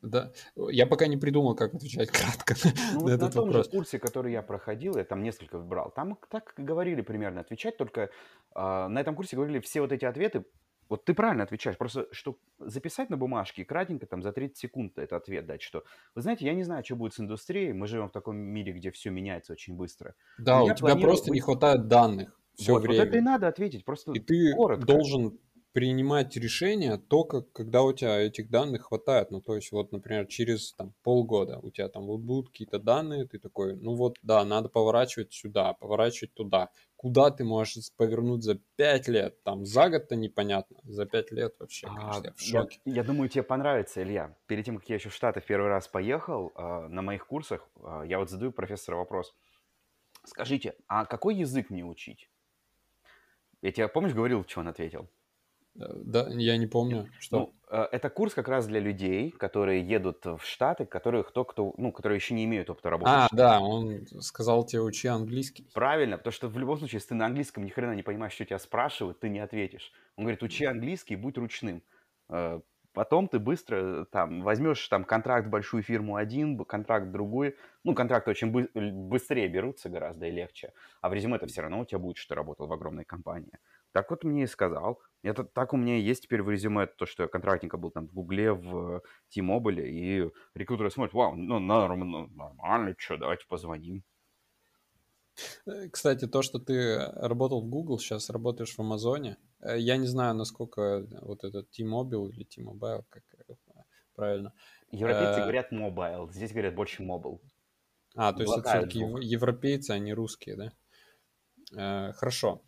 Да, я пока не придумал, как отвечать кратко ну, на вот этот на том вопрос. же курсе, который я проходил, я там несколько выбрал, там так говорили примерно отвечать, только э, на этом курсе говорили все вот эти ответы вот ты правильно отвечаешь, просто что записать на бумажке кратенько там за 30 секунд это ответ дать, что, вы знаете, я не знаю, что будет с индустрией, мы живем в таком мире, где все меняется очень быстро. Да, Но у тебя просто быть... не хватает данных все вот, время. Вот это и надо ответить, просто И ты коротко. должен принимать решения только когда у тебя этих данных хватает. Ну, то есть, вот, например, через там, полгода у тебя там вот будут какие-то данные, ты такой, ну вот, да, надо поворачивать сюда, поворачивать туда. Куда ты можешь повернуть за 5 лет? Там за год-то непонятно, за 5 лет вообще, а, конечно, я в шоке. Я, я думаю, тебе понравится, Илья. Перед тем, как я еще в Штаты в первый раз поехал, э, на моих курсах, э, я вот задаю профессору вопрос. Скажите, а какой язык мне учить? Я тебе, помнишь, говорил, что он ответил? Да, я не помню, что. Ну, э, это курс как раз для людей, которые едут в Штаты, которые кто кто, ну, которые еще не имеют опыта работы. А, да, он сказал тебе учи английский. Правильно, потому что в любом случае, если ты на английском ни хрена не понимаешь, что тебя спрашивают, ты не ответишь. Он говорит, учи английский, будь ручным. Э, потом ты быстро э, там возьмешь там контракт в большую фирму один, контракт в другой. Ну, контракты очень бы- быстрее берутся гораздо и легче. А в резюме это все равно у тебя будет, что ты работал в огромной компании. Так вот мне и сказал. Это так у меня есть теперь в резюме, то, что я контрактника был там в Гугле, в T-Mobile, и рекрутеры смотрят, вау, ну, норм, ну нормально, что, давайте позвоним. Э, кстати, то, что ты работал в Google, сейчас работаешь в Амазоне, э, я не знаю, насколько вот этот T-Mobile или T-Mobile, как правильно. Европейцы э... говорят mobile, здесь говорят больше mobile. А, то есть это все-таки европейцы, а не русские, да? Э, хорошо.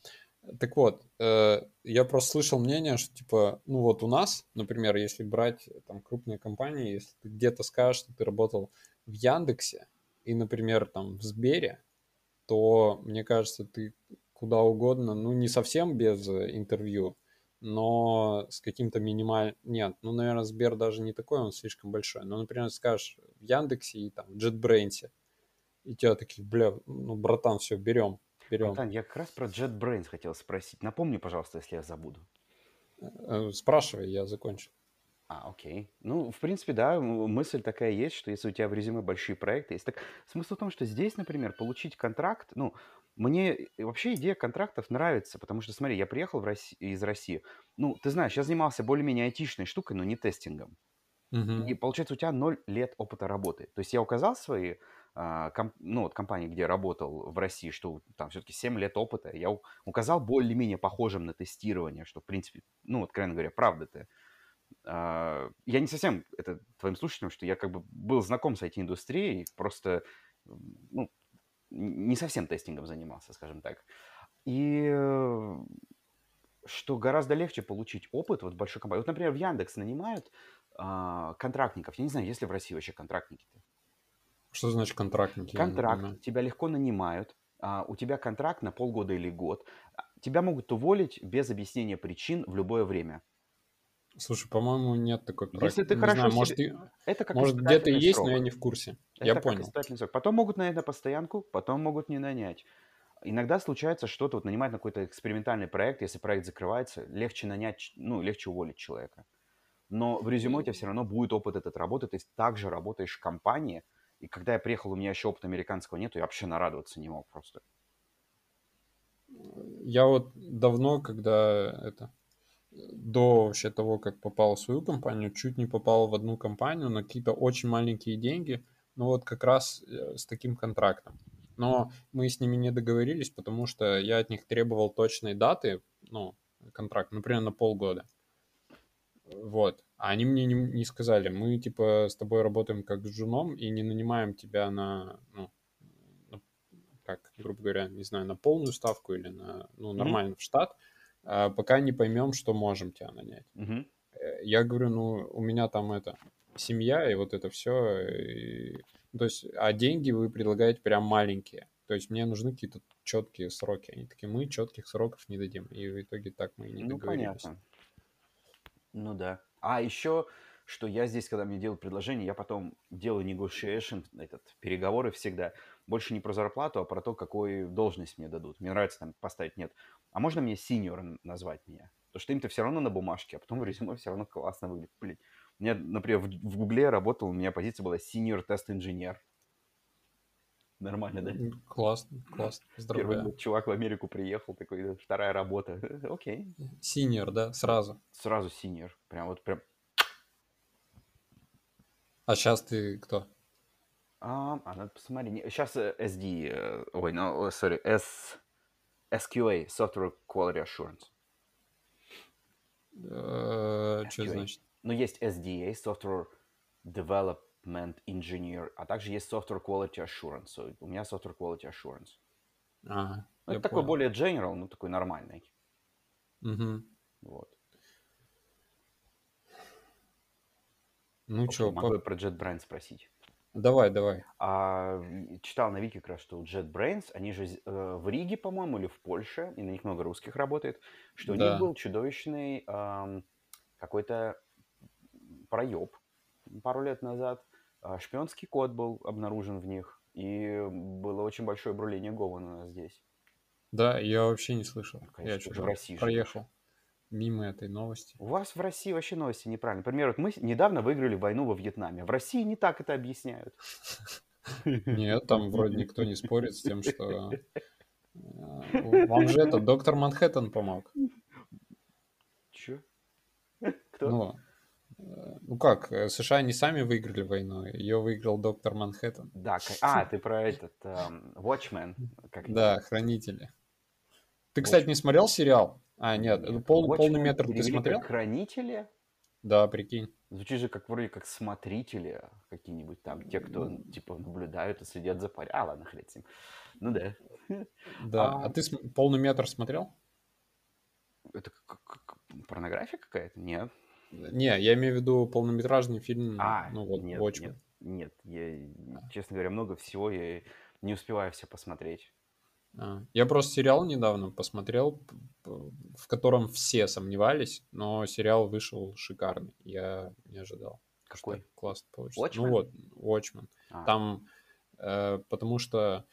Так вот, э, я просто слышал мнение, что типа, ну вот у нас, например, если брать там крупные компании, если ты где-то скажешь, что ты работал в Яндексе и, например, там в Сбере, то мне кажется, ты куда угодно, ну не совсем без интервью, но с каким-то минимальным... Нет, ну, наверное, Сбер даже не такой, он слишком большой. Но, например, скажешь в Яндексе и там в JetBrains, и тебя такие, бля, ну, братан, все, берем берем. Братан, я как раз про JetBrains хотел спросить. Напомни, пожалуйста, если я забуду. Э, спрашивай, я закончил. А, окей. Ну, в принципе, да, мысль такая есть, что если у тебя в резюме большие проекты есть. Так смысл в том, что здесь, например, получить контракт, ну, мне вообще идея контрактов нравится, потому что, смотри, я приехал в Росси... из России. Ну, ты знаешь, я занимался более-менее айтишной штукой, но не тестингом. Угу. И получается, у тебя ноль лет опыта работы. То есть я указал свои комп, ну, вот компании, где работал в России, что там все-таки 7 лет опыта, я указал более-менее похожим на тестирование, что, в принципе, ну, вот, откровенно говоря, правда-то. А, я не совсем, это твоим слушателям, что я как бы был знаком с IT-индустрией, просто, ну, не совсем тестингом занимался, скажем так. И что гораздо легче получить опыт вот большой компании. Вот, например, в Яндекс нанимают а, контрактников. Я не знаю, есть ли в России вообще контрактники-то. Что значит контрактники? Контракт. Тебя легко нанимают. А, у тебя контракт на полгода или год. Тебя могут уволить без объяснения причин в любое время. Слушай, по-моему, нет такой практики. Если ты не хорошо знаю, может, и... это как может где-то и есть, но я не в курсе. Это я понял. Срок. Потом могут нанять на постоянку, потом могут не нанять. Иногда случается что-то, вот нанимать на какой-то экспериментальный проект, если проект закрывается, легче нанять, ну, легче уволить человека. Но в резюме у тебя все равно будет опыт этот работы, ты также работаешь в компании, и когда я приехал, у меня еще опыта американского нету, я вообще нарадоваться не мог просто. Я вот давно, когда это до вообще того, как попал в свою компанию, чуть не попал в одну компанию на какие-то очень маленькие деньги, ну вот как раз э, с таким контрактом. Но мы с ними не договорились, потому что я от них требовал точной даты, ну, контракт, например, на полгода. Вот. А они мне не, не сказали, мы типа с тобой работаем как с джуном и не нанимаем тебя на, ну, на как, грубо говоря, не знаю, на полную ставку или на, ну, нормально mm-hmm. в штат, а, пока не поймем, что можем тебя нанять. Mm-hmm. Я говорю, ну, у меня там это, семья и вот это все, и, то есть, а деньги вы предлагаете прям маленькие. То есть мне нужны какие-то четкие сроки. Они такие, мы четких сроков не дадим. И в итоге так мы и не ну, договорились. Понятно. Ну да. А еще, что я здесь, когда мне делают предложение, я потом делаю negotiation, этот, переговоры всегда. Больше не про зарплату, а про то, какую должность мне дадут. Мне нравится там поставить нет. А можно мне senior назвать меня? Потому что им-то все равно на бумажке, а потом в резюме все равно классно выглядит. Блин. У меня, например, в, в Гугле работал, у меня позиция была senior тест инженер. Нормально, да? Классно, классно. Здорово. Первый чувак в Америку приехал, такой, вторая работа. Окей. Синьор, да, сразу. Сразу синьор. Прям вот прям. А сейчас ты кто? А, а надо посмотреть. Сейчас SD, э, ой, ну, sorry, S, SQA, Software Quality Assurance. Uh, что значит? Ну, есть SDA, Software Develop Engineer, а также есть Software Quality Assurance. У меня Software Quality Assurance. Ага, ну, это такой понял. более general, ну такой нормальный. Угу. Вот. Ну что, могу по... про JetBrains спросить? Давай, давай. А, читал на Вики как раз, что у JetBrains, они же э, в Риге, по-моему, или в Польше, и на них много русских работает, что да. у них был чудовищный э, какой-то проеб пару лет назад, шпионский код был обнаружен в них, и было очень большое бруление Гована здесь. Да, я вообще не слышал. Ну, конечно, я что в России проехал мимо этой новости. У вас в России вообще новости неправильно. Например, вот мы недавно выиграли войну во Вьетнаме. В России не так это объясняют. Нет, там вроде никто не спорит с тем, что... Э, вам же это доктор Манхэттен помог. Чё? Кто? Ну, ну как, э, США не сами выиграли войну, ее выиграл доктор Манхэттен. Да, а, ты про этот um, Watchmen. Как да, Хранители. Ты, кстати, не смотрел сериал? А, нет, нет. Пол, Watchmen полный метр ты смотрел? Хранители? Да, прикинь. Звучит же как вроде как смотрители какие-нибудь там, те, кто типа наблюдают и следят за порядком. А, ладно, хрен с ним. Ну да. Да, а, а ты полный метр смотрел? Это как порнография какая-то? Нет. Не, я имею в виду полнометражный фильм, А, ну вот, нет, Watchmen. нет, нет, я, честно говоря, много всего я не успеваю все посмотреть. А, Я просто сериал недавно посмотрел, в котором все сомневались, но сериал вышел шикарный. Я не ожидал. Какой? Что классно получится. Watchmen? Ну вот, Watchmen. А, Там, э, потому что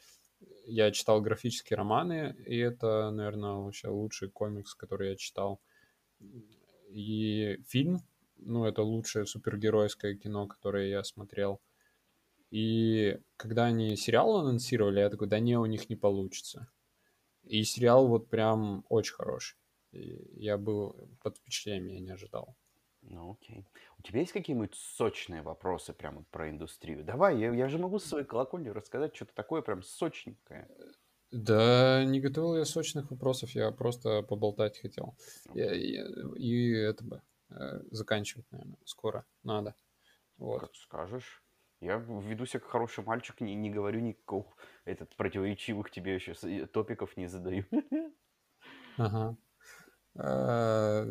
я читал графические романы, и это, наверное, вообще лучший комикс, который я читал. И фильм, ну, это лучшее супергеройское кино, которое я смотрел. И когда они сериал анонсировали, я такой, да не, у них не получится. И сериал вот прям очень хороший. И я был под впечатлением, я не ожидал. Ну, окей. У тебя есть какие-нибудь сочные вопросы прямо про индустрию? Давай, я, я же могу с своей колокольни рассказать что-то такое прям сочненькое. Да, не готовил я сочных вопросов, я просто поболтать хотел. И, и, и это бы э, заканчивать, наверное, скоро надо. Вот. Как скажешь. Я веду себя как хороший мальчик, не, не говорю никаких этот, противоречивых тебе еще топиков не задаю. Ага. А,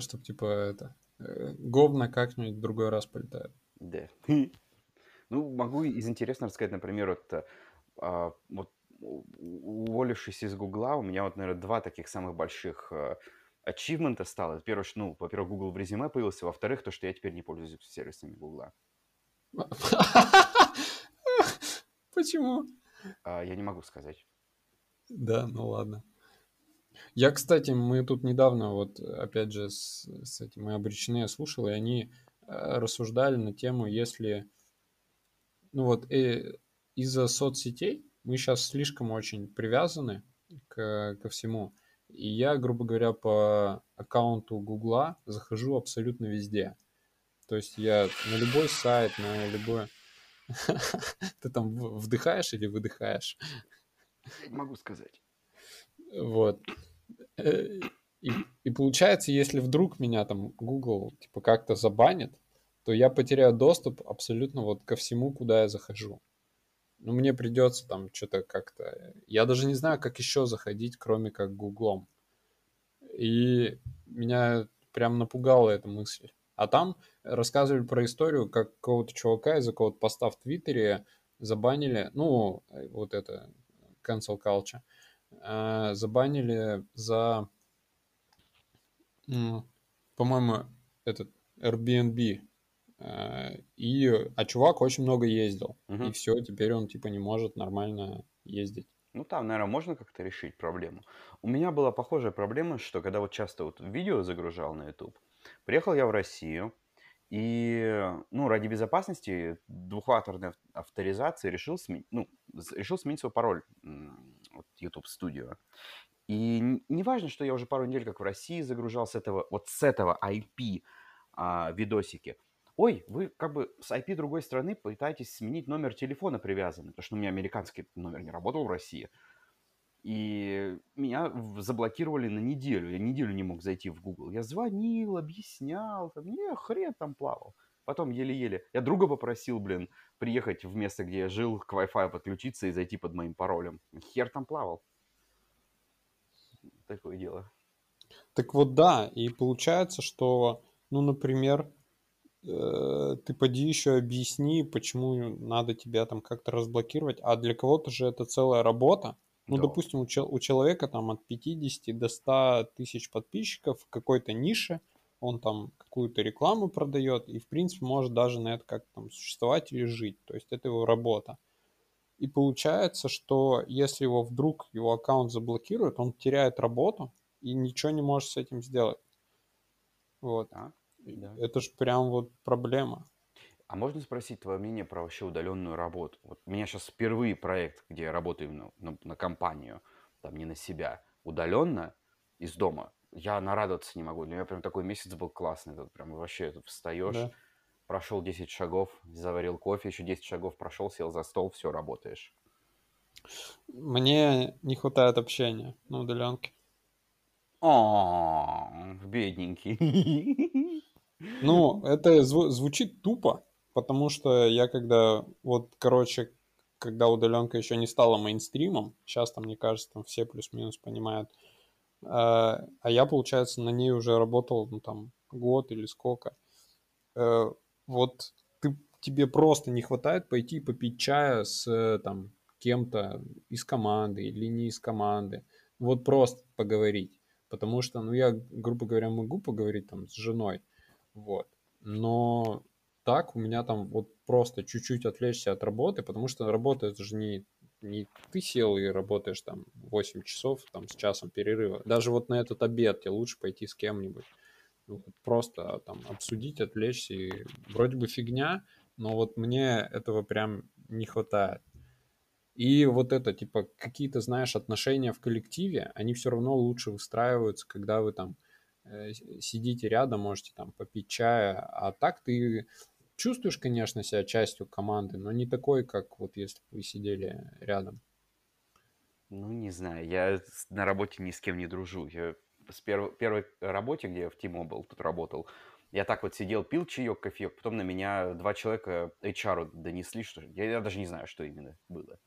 Чтоб типа это э, говно как-нибудь в другой раз полетает. Да. Ну, могу из интересного рассказать, например, вот, а, вот уволившись из Гугла, у меня вот, наверное, два таких самых больших э, ачивмента стало. Первое, что, ну, во-первых, Google в резюме появился, во-вторых, то, что я теперь не пользуюсь сервисами Гугла. Почему? А, я не могу сказать. Да, ну ладно. Я, кстати, мы тут недавно, вот, опять же, с, с этим мы обречены, я слушал, и они э, рассуждали на тему, если, ну вот, э, из-за соцсетей мы сейчас слишком очень привязаны к, ко всему. И я, грубо говоря, по аккаунту Гугла захожу абсолютно везде. То есть я на любой сайт, на любой... Ты там вдыхаешь или выдыхаешь? Могу сказать. Вот. Э, и, и получается, если вдруг меня там Google типа как-то забанит, то я потеряю доступ абсолютно вот ко всему, куда я захожу. Ну, мне придется там что-то как-то... Я даже не знаю, как еще заходить, кроме как гуглом. И меня прям напугала эта мысль. А там рассказывали про историю, как какого-то чувака из-за какого-то поста в Твиттере забанили, ну, вот это, cancel culture, э, забанили за, по-моему, этот Airbnb. Э, и, а чувак очень много ездил. Мгм. И все, теперь он типа не может нормально ездить. Ну, там, наверное, можно как-то решить проблему. У меня была похожая проблема, что когда вот часто вот видео загружал на YouTube, приехал я в Россию, и, ну, ради безопасности двухфакторной ав- авторизации решил сменить, ну, решил сменить свой пароль м, вот YouTube Studio. И не важно, что я уже пару недель как в России загружал с этого, вот с этого IP а, видосики. Ой, вы как бы с IP другой страны пытаетесь сменить номер телефона привязанный, потому что у меня американский номер не работал в России. И меня заблокировали на неделю. Я неделю не мог зайти в Google. Я звонил, объяснял. Там, не, хрен там плавал. Потом еле-еле. Я друга попросил, блин, приехать в место, где я жил, к Wi-Fi подключиться и зайти под моим паролем. Хер там плавал. Такое дело. Так вот да, и получается, что, ну, например, ты поди еще объясни, почему надо тебя там как-то разблокировать, а для кого-то же это целая работа. Ну, Да. допустим, у, чел- у человека там от 50 до 100 тысяч подписчиков в какой-то нише, он там какую-то рекламу продает и, в принципе, может даже на это как там существовать или жить. То есть это его работа. И получается, что если его вдруг его аккаунт заблокируют, он теряет работу и ничего не может с этим сделать. Вот. Да, да. Это же прям вот проблема. А можно спросить твое мнение про вообще удаленную работу? Вот у меня сейчас впервые проект, где я работаю именно на, на компанию, там не на себя, удаленно из дома. Я нарадоваться не могу. Для меня прям такой месяц был классный. Тут прям вообще тут встаешь, Да. прошел 10 шагов, заварил кофе, еще 10 шагов прошел, сел за стол, все, работаешь. Мне не хватает общения на удаленке. О, бедненький. Ну, это зву- звучит тупо, потому что я когда, вот, короче, когда удаленка еще не стала мейнстримом, сейчас там, мне кажется, там все плюс-минус понимают, э, а я, получается, на ней уже работал, ну, там, год или сколько. Э, Вот ты, тебе просто не хватает пойти попить чая с, э, там, кем-то из команды или не из команды. Вот просто поговорить. Потому что, ну, я, грубо говоря, могу поговорить там с женой, вот. Но так у меня там вот просто чуть-чуть отвлечься от работы, потому что работа это же не, не ты сел и работаешь там 8 часов там с часом перерыва. Даже вот на этот обед тебе лучше пойти с кем-нибудь. Ну, вот просто там обсудить, отвлечься. И вроде бы фигня, но вот мне этого прям не хватает. И вот это, типа, какие-то, знаешь, отношения в коллективе, они все равно лучше выстраиваются, когда вы там сидите рядом, можете там попить чая, а так ты чувствуешь, конечно, себя частью команды, но не такой, как вот если бы вы сидели рядом. Ну, не знаю, я на работе ни с кем не дружу. Я с перв- первой работе, где я в T-Mobile тут работал, я так вот сидел, пил чаек, кофеек, потом на меня два человека HR донесли, что я, я даже не знаю, что именно было.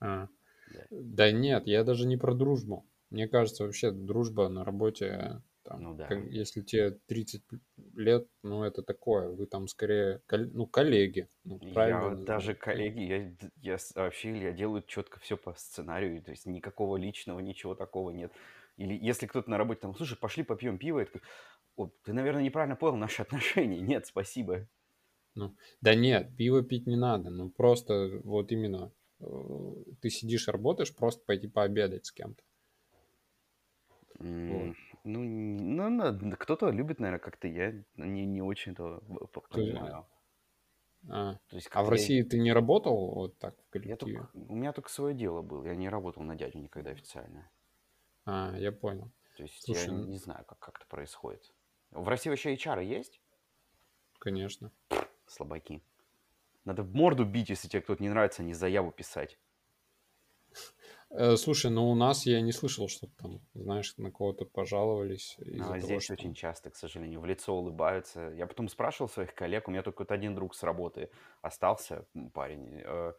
А. Да. Да нет, я даже не про дружбу. Мне кажется, вообще дружба на работе, там, Ну да. если тебе 30 лет, ну это такое, вы там скорее, ну, коллеги. Ну, Я правильно вот назвать. даже коллеги, я, я вообще я делаю четко все по сценарию, то есть никакого личного, ничего такого нет. Или если кто-то на работе там, слушай, пошли попьем пиво, я такой, «О, ты, наверное, неправильно понял наши отношения. Нет, спасибо. Да нет, пиво пить не надо, ну просто вот именно э, ты сидишь, работаешь, просто пойти пообедать с кем-то. М, Ну, ну, на- кто-то любит, наверное, как-то я не, не очень это понимаю. А, То есть а в как-то я- России ты не работал вот так в я коллективе? только, у меня только свое дело было, я не работал на дядю никогда официально. А, я понял. То есть Слушай, я ну- не знаю, как, как это происходит. В России вообще HR есть? Конечно. Слабаки. Надо в морду бить, если тебе кто-то не нравится, не заяву писать. Э, слушай, ну у нас я не слышал, что там, знаешь, на кого-то пожаловались из-за А того, здесь что... очень часто, к сожалению, в лицо улыбаются. Я потом спрашивал своих коллег, у меня только вот один друг с работы остался, парень. э,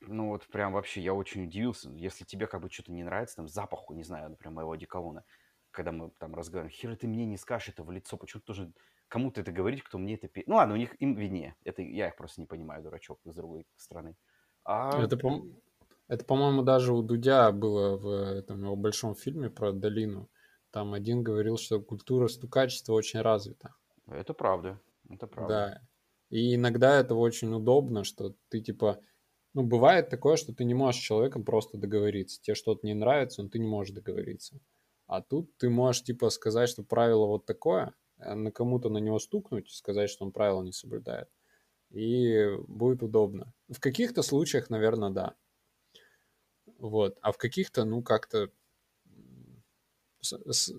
Ну вот прям вообще я очень удивился. Если тебе как бы что-то не нравится, там запаху, не знаю, например, моего одеколона, когда мы там разговариваем, хер ты мне не скажешь это в лицо, почему ты должен кому-то это говорить, кто мне это... пи-?» Ну ладно, у них им виднее. Это я их просто не понимаю, дурачок, с другой стороны. А Это, по- это, по-моему, даже у Дудя было в этом его большом фильме про долину. Там один говорил, что культура стукачества очень развита. это правда, это правда. Да. И иногда это очень удобно, что ты типа... Ну, бывает такое, что ты не можешь с человеком просто договориться. Тебе что-то не нравится, но ты не можешь договориться. А тут ты можешь типа сказать, что правило вот такое, э, на кому-то на него стукнуть, сказать, что он правила не соблюдает. И будет удобно. В каких-то случаях, наверное, да. Вот. А в каких-то, ну, как-то...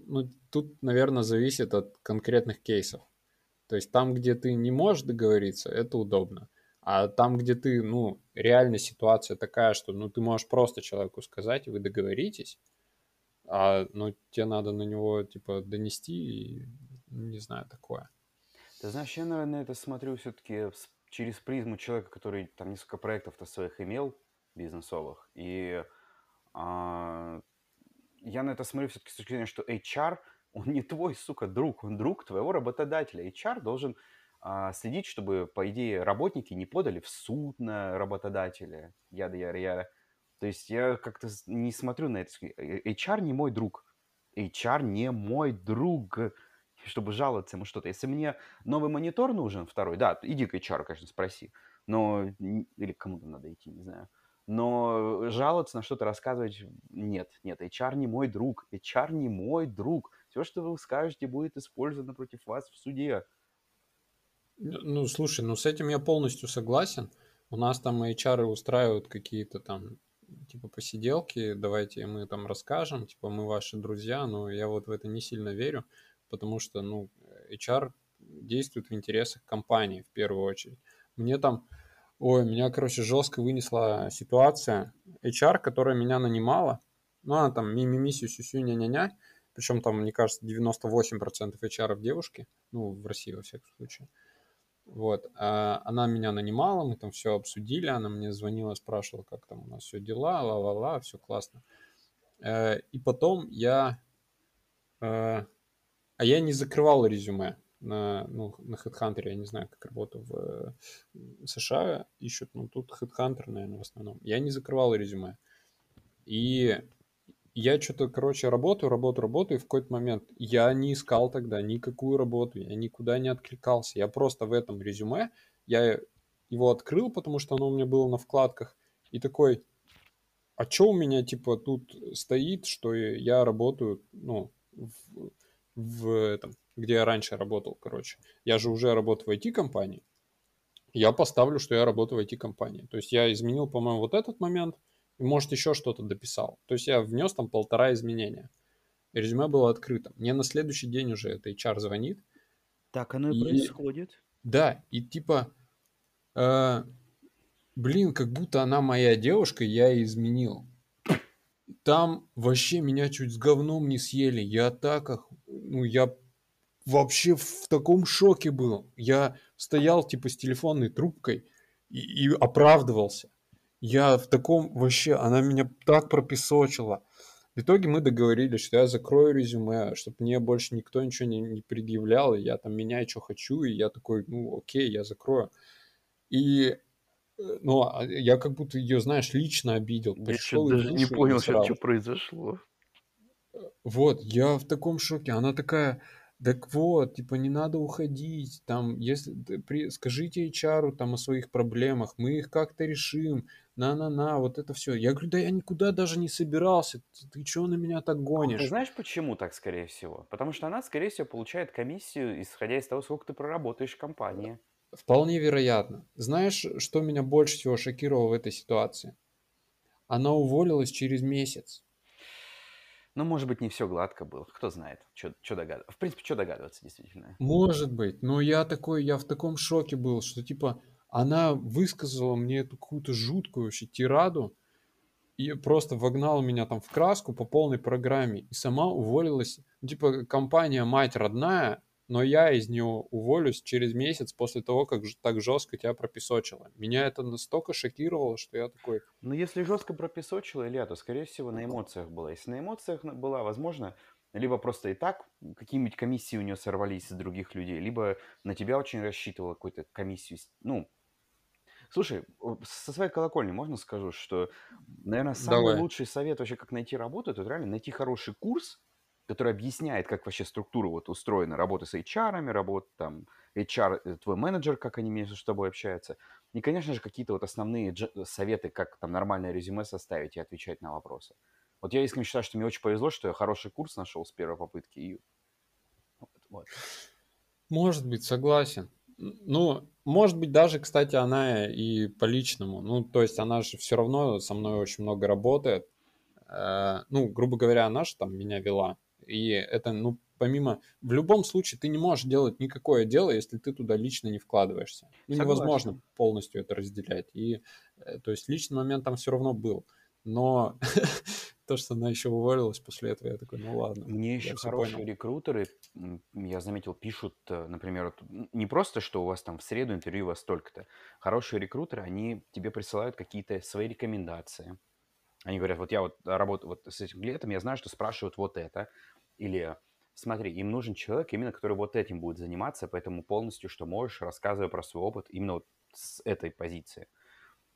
Ну, тут, наверное, зависит от конкретных кейсов. То есть там, где ты не можешь договориться, это удобно. А там, где ты, ну, реально ситуация такая, что, ну, ты можешь просто человеку сказать, вы договоритесь, а, ну, тебе надо на него, типа, донести, и, не знаю, такое. Ты знаешь, я, наверное, это смотрю все-таки через призму человека, который там несколько проектов-то своих имел, бизнесовых. И а, я на это смотрю все-таки с точки зрения, что HR, он не твой, сука, друг, он друг твоего работодателя. HR должен а, следить, чтобы, по идее, работники не подали в суд на работодателя. Яда, яда, яда. То есть я как-то не смотрю на это. э, HR не мой друг. HR не мой друг, чтобы жаловаться ему что-то. Если мне новый монитор нужен, второй, да, иди к HR, конечно, спроси. Но, или кому-то надо идти, не знаю. Но жаловаться на что-то рассказывать нет, нет, HR не мой друг, HR не мой друг. Все, что вы скажете, будет использовано против вас в суде. Ну, слушай, ну с этим я полностью согласен. У нас там HR устраивают какие-то там типа посиделки, давайте мы там расскажем, типа мы ваши друзья, но я вот в это не сильно верю, потому что, ну, HR действует в интересах компании в первую очередь. Мне там, ой, меня, короче, жестко вынесла ситуация. HR, которая меня нанимала, ну, она там ми-ми-ми, сю-сю-сю, ня-ня-ня, причем там, мне кажется, 98% HR девушки, ну, в России, во всяком случае. Вот, а она меня нанимала, мы там все обсудили, она мне звонила, спрашивала, как там у нас все дела, ла-ла-ла, все классно. Э, И потом я, э, а я не закрывал резюме на, ну, на HeadHunter, я не знаю, как работа в США ищут, ну, тут HeadHunter, наверное, в основном. Я не закрывал резюме. И я что-то, короче, работаю, работаю, работаю, и в какой-то момент я не искал тогда никакую работу, я никуда не откликался. Я просто в этом резюме, я его открыл, потому что оно у меня было на вкладках, и такой, а что у меня, типа, тут стоит, что я работаю, ну, в, в этом, где я раньше работал, короче. Я же уже работаю в IT-компании, я поставлю, что я работаю в IT-компании. То есть я изменил, по-моему, вот этот момент, и, может, еще что-то дописал. То есть я внес там полтора изменения. И резюме было открыто. Мне на следующий день уже это HR звонит. Так оно и, И- происходит. Да, и типа, э, блин, как будто она моя девушка, я ей изменил. Там вообще меня чуть с говном не съели. Я так, ну, я вообще в таком шоке был. Я стоял типа с телефонной трубкой и, и оправдывался. Я в таком вообще, она меня так пропесочила. В итоге мы договорились, что я закрою резюме, чтобы мне больше никто ничего не, не предъявлял, и я там меняю, что хочу, и я такой, ну окей, я закрою. И э, ну, а я как будто ее, знаешь, лично обидел. Я Пришел даже не понял, насрал. что произошло. Вот, я в таком шоке. Она такая, так вот, типа, не надо уходить, там, если, ты при- скажите HR там о своих проблемах, мы их как-то решим, на-на-на, вот это все. Я говорю, да я никуда даже не собирался, ты, ты чего на меня так А Ты гонишь? знаешь, почему так, скорее всего? Потому что она, скорее всего, получает комиссию, исходя из того, сколько ты проработаешь в компании. Вполне вероятно. Знаешь, что меня больше всего шокировало в этой ситуации? Она уволилась через месяц. Ну, может быть, не все гладко было. Кто знает, что догадываться. В принципе, что догадываться, действительно. Может быть, но я такой, я в таком шоке был, что типа она высказала мне эту какую-то жуткую вообще тираду и просто вогнала меня там в краску по полной программе и сама уволилась. Ну, Типа компания мать родная, но я из нее уволюсь через месяц после того, как так жестко тебя пропесочило. Меня это настолько шокировало, что я такой... Ну, если жестко пропесочило, Илья, то, скорее всего, на эмоциях было. Если на эмоциях была, возможно, либо просто и так какие-нибудь комиссии у нее сорвались из других людей, либо на тебя очень рассчитывала какую-то комиссию. Ну, слушай, со своей колокольни можно скажу, что, наверное, самый Давай. лучший совет вообще, как найти работу, это реально найти хороший курс, который объясняет, как вообще структура вот устроена, работа с HR, работа там, HR, э, твой менеджер, как они между собой общаются. И, конечно же, какие-то вот основные советы, как там нормальное резюме составить и отвечать на вопросы. Вот я искренне считаю, что мне очень повезло, что я хороший курс нашел с первой попытки. И... Вот, вот. Может быть, согласен. Ну, может быть, даже, кстати, она и по личному. Ну, то есть она же все равно со мной очень много работает. Э, ну, грубо говоря, она же там меня вела. И это, ну, помимо... В любом случае ты не можешь делать никакое дело, если ты туда лично не вкладываешься. Ну, невозможно полностью это разделять. И, э, то есть, личный момент там все равно был. Но то, что она еще уволилась после этого, я такой, ну ладно. Мне еще хорошие понял. рекрутеры, я заметил, пишут, э, например, не просто, что у вас там в среду интервью у вас столько-то. Хорошие рекрутеры, они тебе присылают какие-то свои рекомендации. Они говорят, вот я вот работаю вот с этим клиентом, я знаю, что спрашивают вот это. Или смотри, им нужен человек именно, который вот этим будет заниматься, поэтому полностью, что можешь, рассказывай про свой опыт именно вот с этой позиции.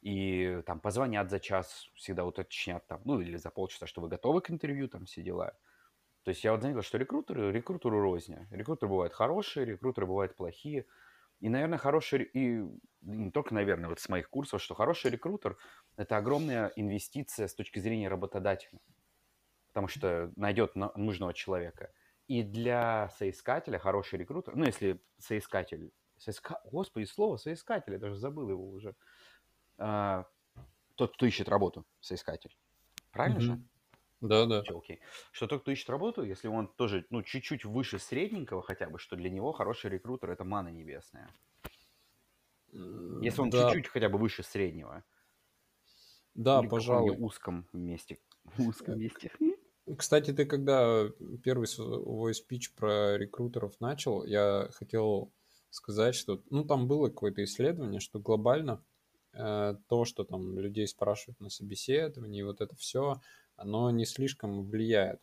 И там позвонят за час, всегда уточнят там, ну или за полчаса, что вы готовы к интервью, там все дела. То есть я вот заметил, что рекрутеры, рекрутеру розня. Рекрутеры бывают хорошие, рекрутеры бывают плохие. И, наверное, хороший, и не только, наверное, вот с моих курсов, что хороший рекрутер – это огромная инвестиция с точки зрения работодателя, потому что найдет нужного человека. И для соискателя хороший рекрутер, ну, если соискатель, соиска... господи, слово соискатель, я даже забыл его уже – а, тот, кто ищет работу, соискатель. Правильно же? Да, да. Все, окей. Что тот, кто ищет работу, если он тоже, ну, чуть-чуть выше средненького хотя бы, что для него хороший рекрутер – это мана небесная. Если он да. чуть-чуть хотя бы выше среднего. Да, Или пожалуй. В узком месте. В узком месте. Кстати, ты когда первый свой спич про рекрутеров начал, я хотел сказать, что, ну, там было какое-то исследование, что глобально Э, то, что там людей спрашивают на собеседовании, вот это все, оно не слишком влияет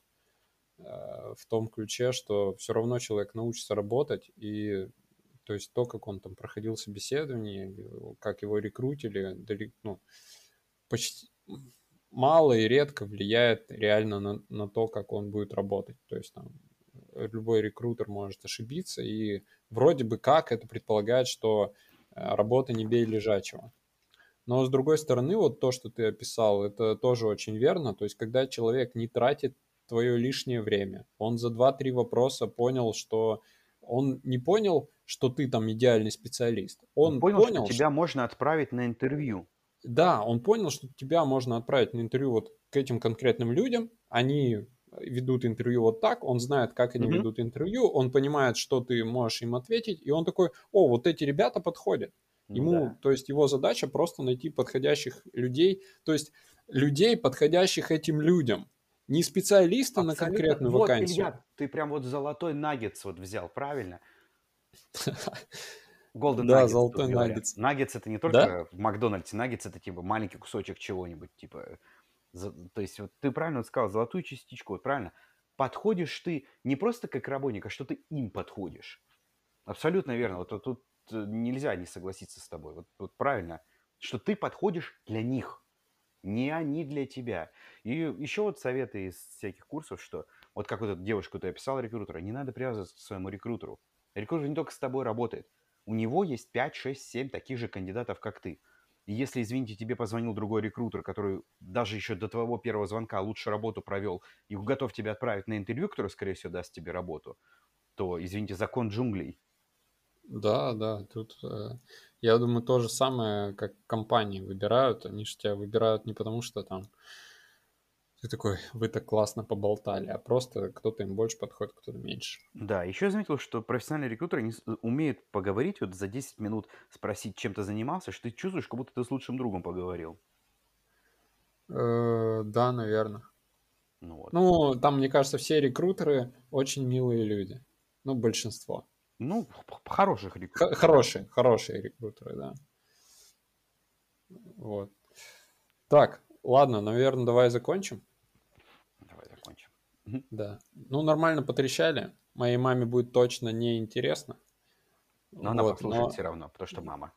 э, в том ключе, что все равно человек научится работать, и то есть то, как он там проходил собеседование, как его рекрутили, ну, почти мало и редко влияет реально на, на то, как он будет работать. То есть там любой рекрутер может ошибиться, и вроде бы как это предполагает, что э, работа не бей лежачего. Но с другой стороны, вот то, что ты описал, это тоже очень верно. То есть, когда человек не тратит твое лишнее время, он за 2-3 вопроса понял, что он не понял, что ты там идеальный специалист. Он, он понял, понял, что тебя можно отправить на интервью. Да, он понял, что тебя можно отправить на интервью вот к этим конкретным людям. Они ведут интервью вот так, он знает, как они mm-hmm. ведут интервью, он понимает, что ты можешь им ответить, и он такой, о, вот эти ребята подходят. Ну Ему, да. то есть его задача просто найти подходящих людей, то есть людей, подходящих этим людям. Не специалиста Абсолютно. на конкретную вот, вакансию. Илья, ты прям вот золотой наггетс вот взял, правильно? Golden да, золотой наггетс. Наггетс это не только да? в Макдональдсе, наггетс это типа маленький кусочек чего-нибудь, типа, то есть вот ты правильно вот сказал, золотую частичку, вот правильно. Подходишь ты не просто как работник, а что ты им подходишь. Абсолютно верно. Вот, вот тут Э, нельзя не согласиться с тобой. Вот, вот правильно, что ты подходишь для них, не они для тебя. И еще вот советы из всяких курсов, что вот как вот эта девушка, ты описал рекрутера, не надо привязываться к своему рекрутеру. Рекрутер не только с тобой работает. У него есть 5, 6, 7 таких же кандидатов, как ты. И если, извините, тебе позвонил другой рекрутер, который даже еще до твоего первого звонка лучше работу провел и готов тебя отправить на интервью, который, скорее всего, даст тебе работу, то, извините, закон джунглей. Да, да, тут э, я думаю то же самое, как компании выбирают. Они же тебя выбирают не потому, что там ты такой, вы так классно поболтали, а просто кто-то им больше подходит, кто-то меньше. Да, еще заметил, что профессиональные рекрутеры не умеют поговорить вот за 10 минут, спросить, чем ты занимался, что ты чувствуешь, как будто ты с лучшим другом поговорил. Э, да, наверное. Ну, вот. Ну, там, мне кажется, все рекрутеры очень милые люди. Ну, большинство. Ну, хороших рекрутеров. Хорошие, хорошие рекрутеры, да. Вот. Так, ладно, наверное, давай закончим. Да. Ну, нормально потрещали. Моей маме будет точно неинтересно. Но она вот, послушает но... все равно, потому что мама.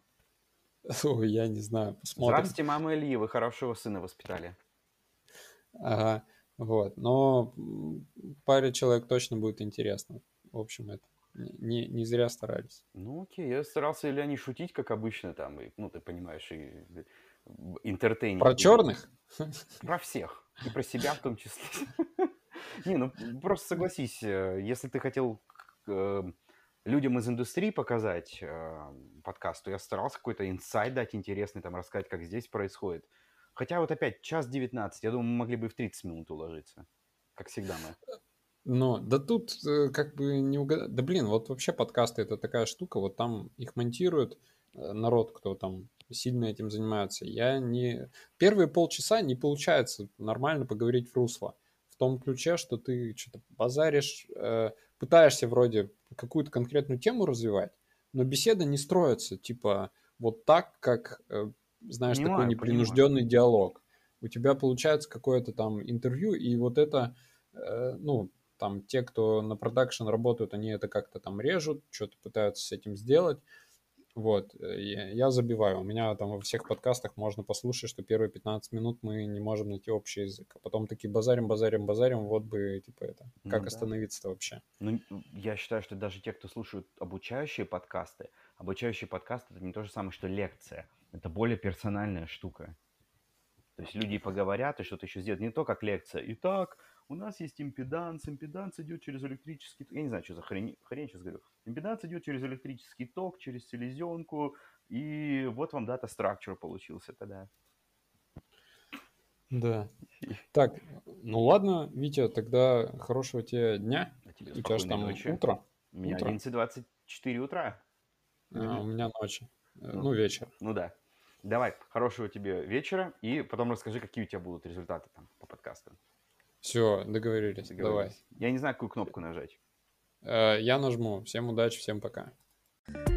Ой, я не знаю, посмотрим. Здравствуйте, мама Ильи, вы хорошего сына воспитали. Ага, вот. Но паре человек точно будет интересно. В общем, это не, не зря старались. Ну, окей, я старался, или не шутить, как обычно, там, и, ну, ты понимаешь, и интертейнинг. Про черных? Про всех. И про себя в том числе. Не, ну, просто согласись, э, если ты хотел э, людям из индустрии показать э, подкаст, то я старался какой-то инсайт дать интересный, там, рассказать, как здесь происходит. Хотя вот опять час 19, я думаю, мы могли бы в 30 минут уложиться, как всегда мы. Ну, да тут как бы не угадать. Да блин, вот вообще подкасты это такая штука, вот там их монтируют народ, кто там сильно этим занимается. Я не... Первые полчаса не получается нормально поговорить в русло. В том ключе, что ты что-то базаришь, э, пытаешься вроде какую-то конкретную тему развивать, но беседа не строится, типа, вот так, как, э, знаешь, понимаю, такой непринужденный понимаю. диалог. У тебя получается какое-то там интервью, и вот это, э, ну, там те, кто на продакшн работают, они это как-то там режут, что-то пытаются с этим сделать. Вот, э, я, я забиваю. У меня там во всех подкастах можно послушать, что первые 15 минут мы не можем найти общий язык. А потом такие базарим, базарим, базарим, вот бы, типа, это, ну, как да. остановиться-то вообще? Ну, я считаю, что даже те, кто слушают обучающие подкасты, обучающий подкаст — это не то же самое, что лекция. Это более персональная штука. То есть люди поговорят и что-то еще сделают. Не то, как лекция. Итак, у нас есть импеданс, импеданс идет через электрический... Я не знаю, что за хрень, хрень сейчас говорю. Импеданс идет через электрический ток, через селезенку, и вот вам дата structure получился тогда. Да. Так, ну ладно, Витя, тогда хорошего тебе дня. А тебе у тебя же там ночи. утро. У меня утро. 11.24 утра. А, у меня ночи. Э, ну, ну, вечер. Ну да. Давай, хорошего тебе вечера, и потом расскажи, какие у тебя будут результаты там по подкасту. Все, договорились. договорились. Давай. Я не знаю, какую кнопку нажать. Э, я нажму. Всем удачи, всем пока. thank you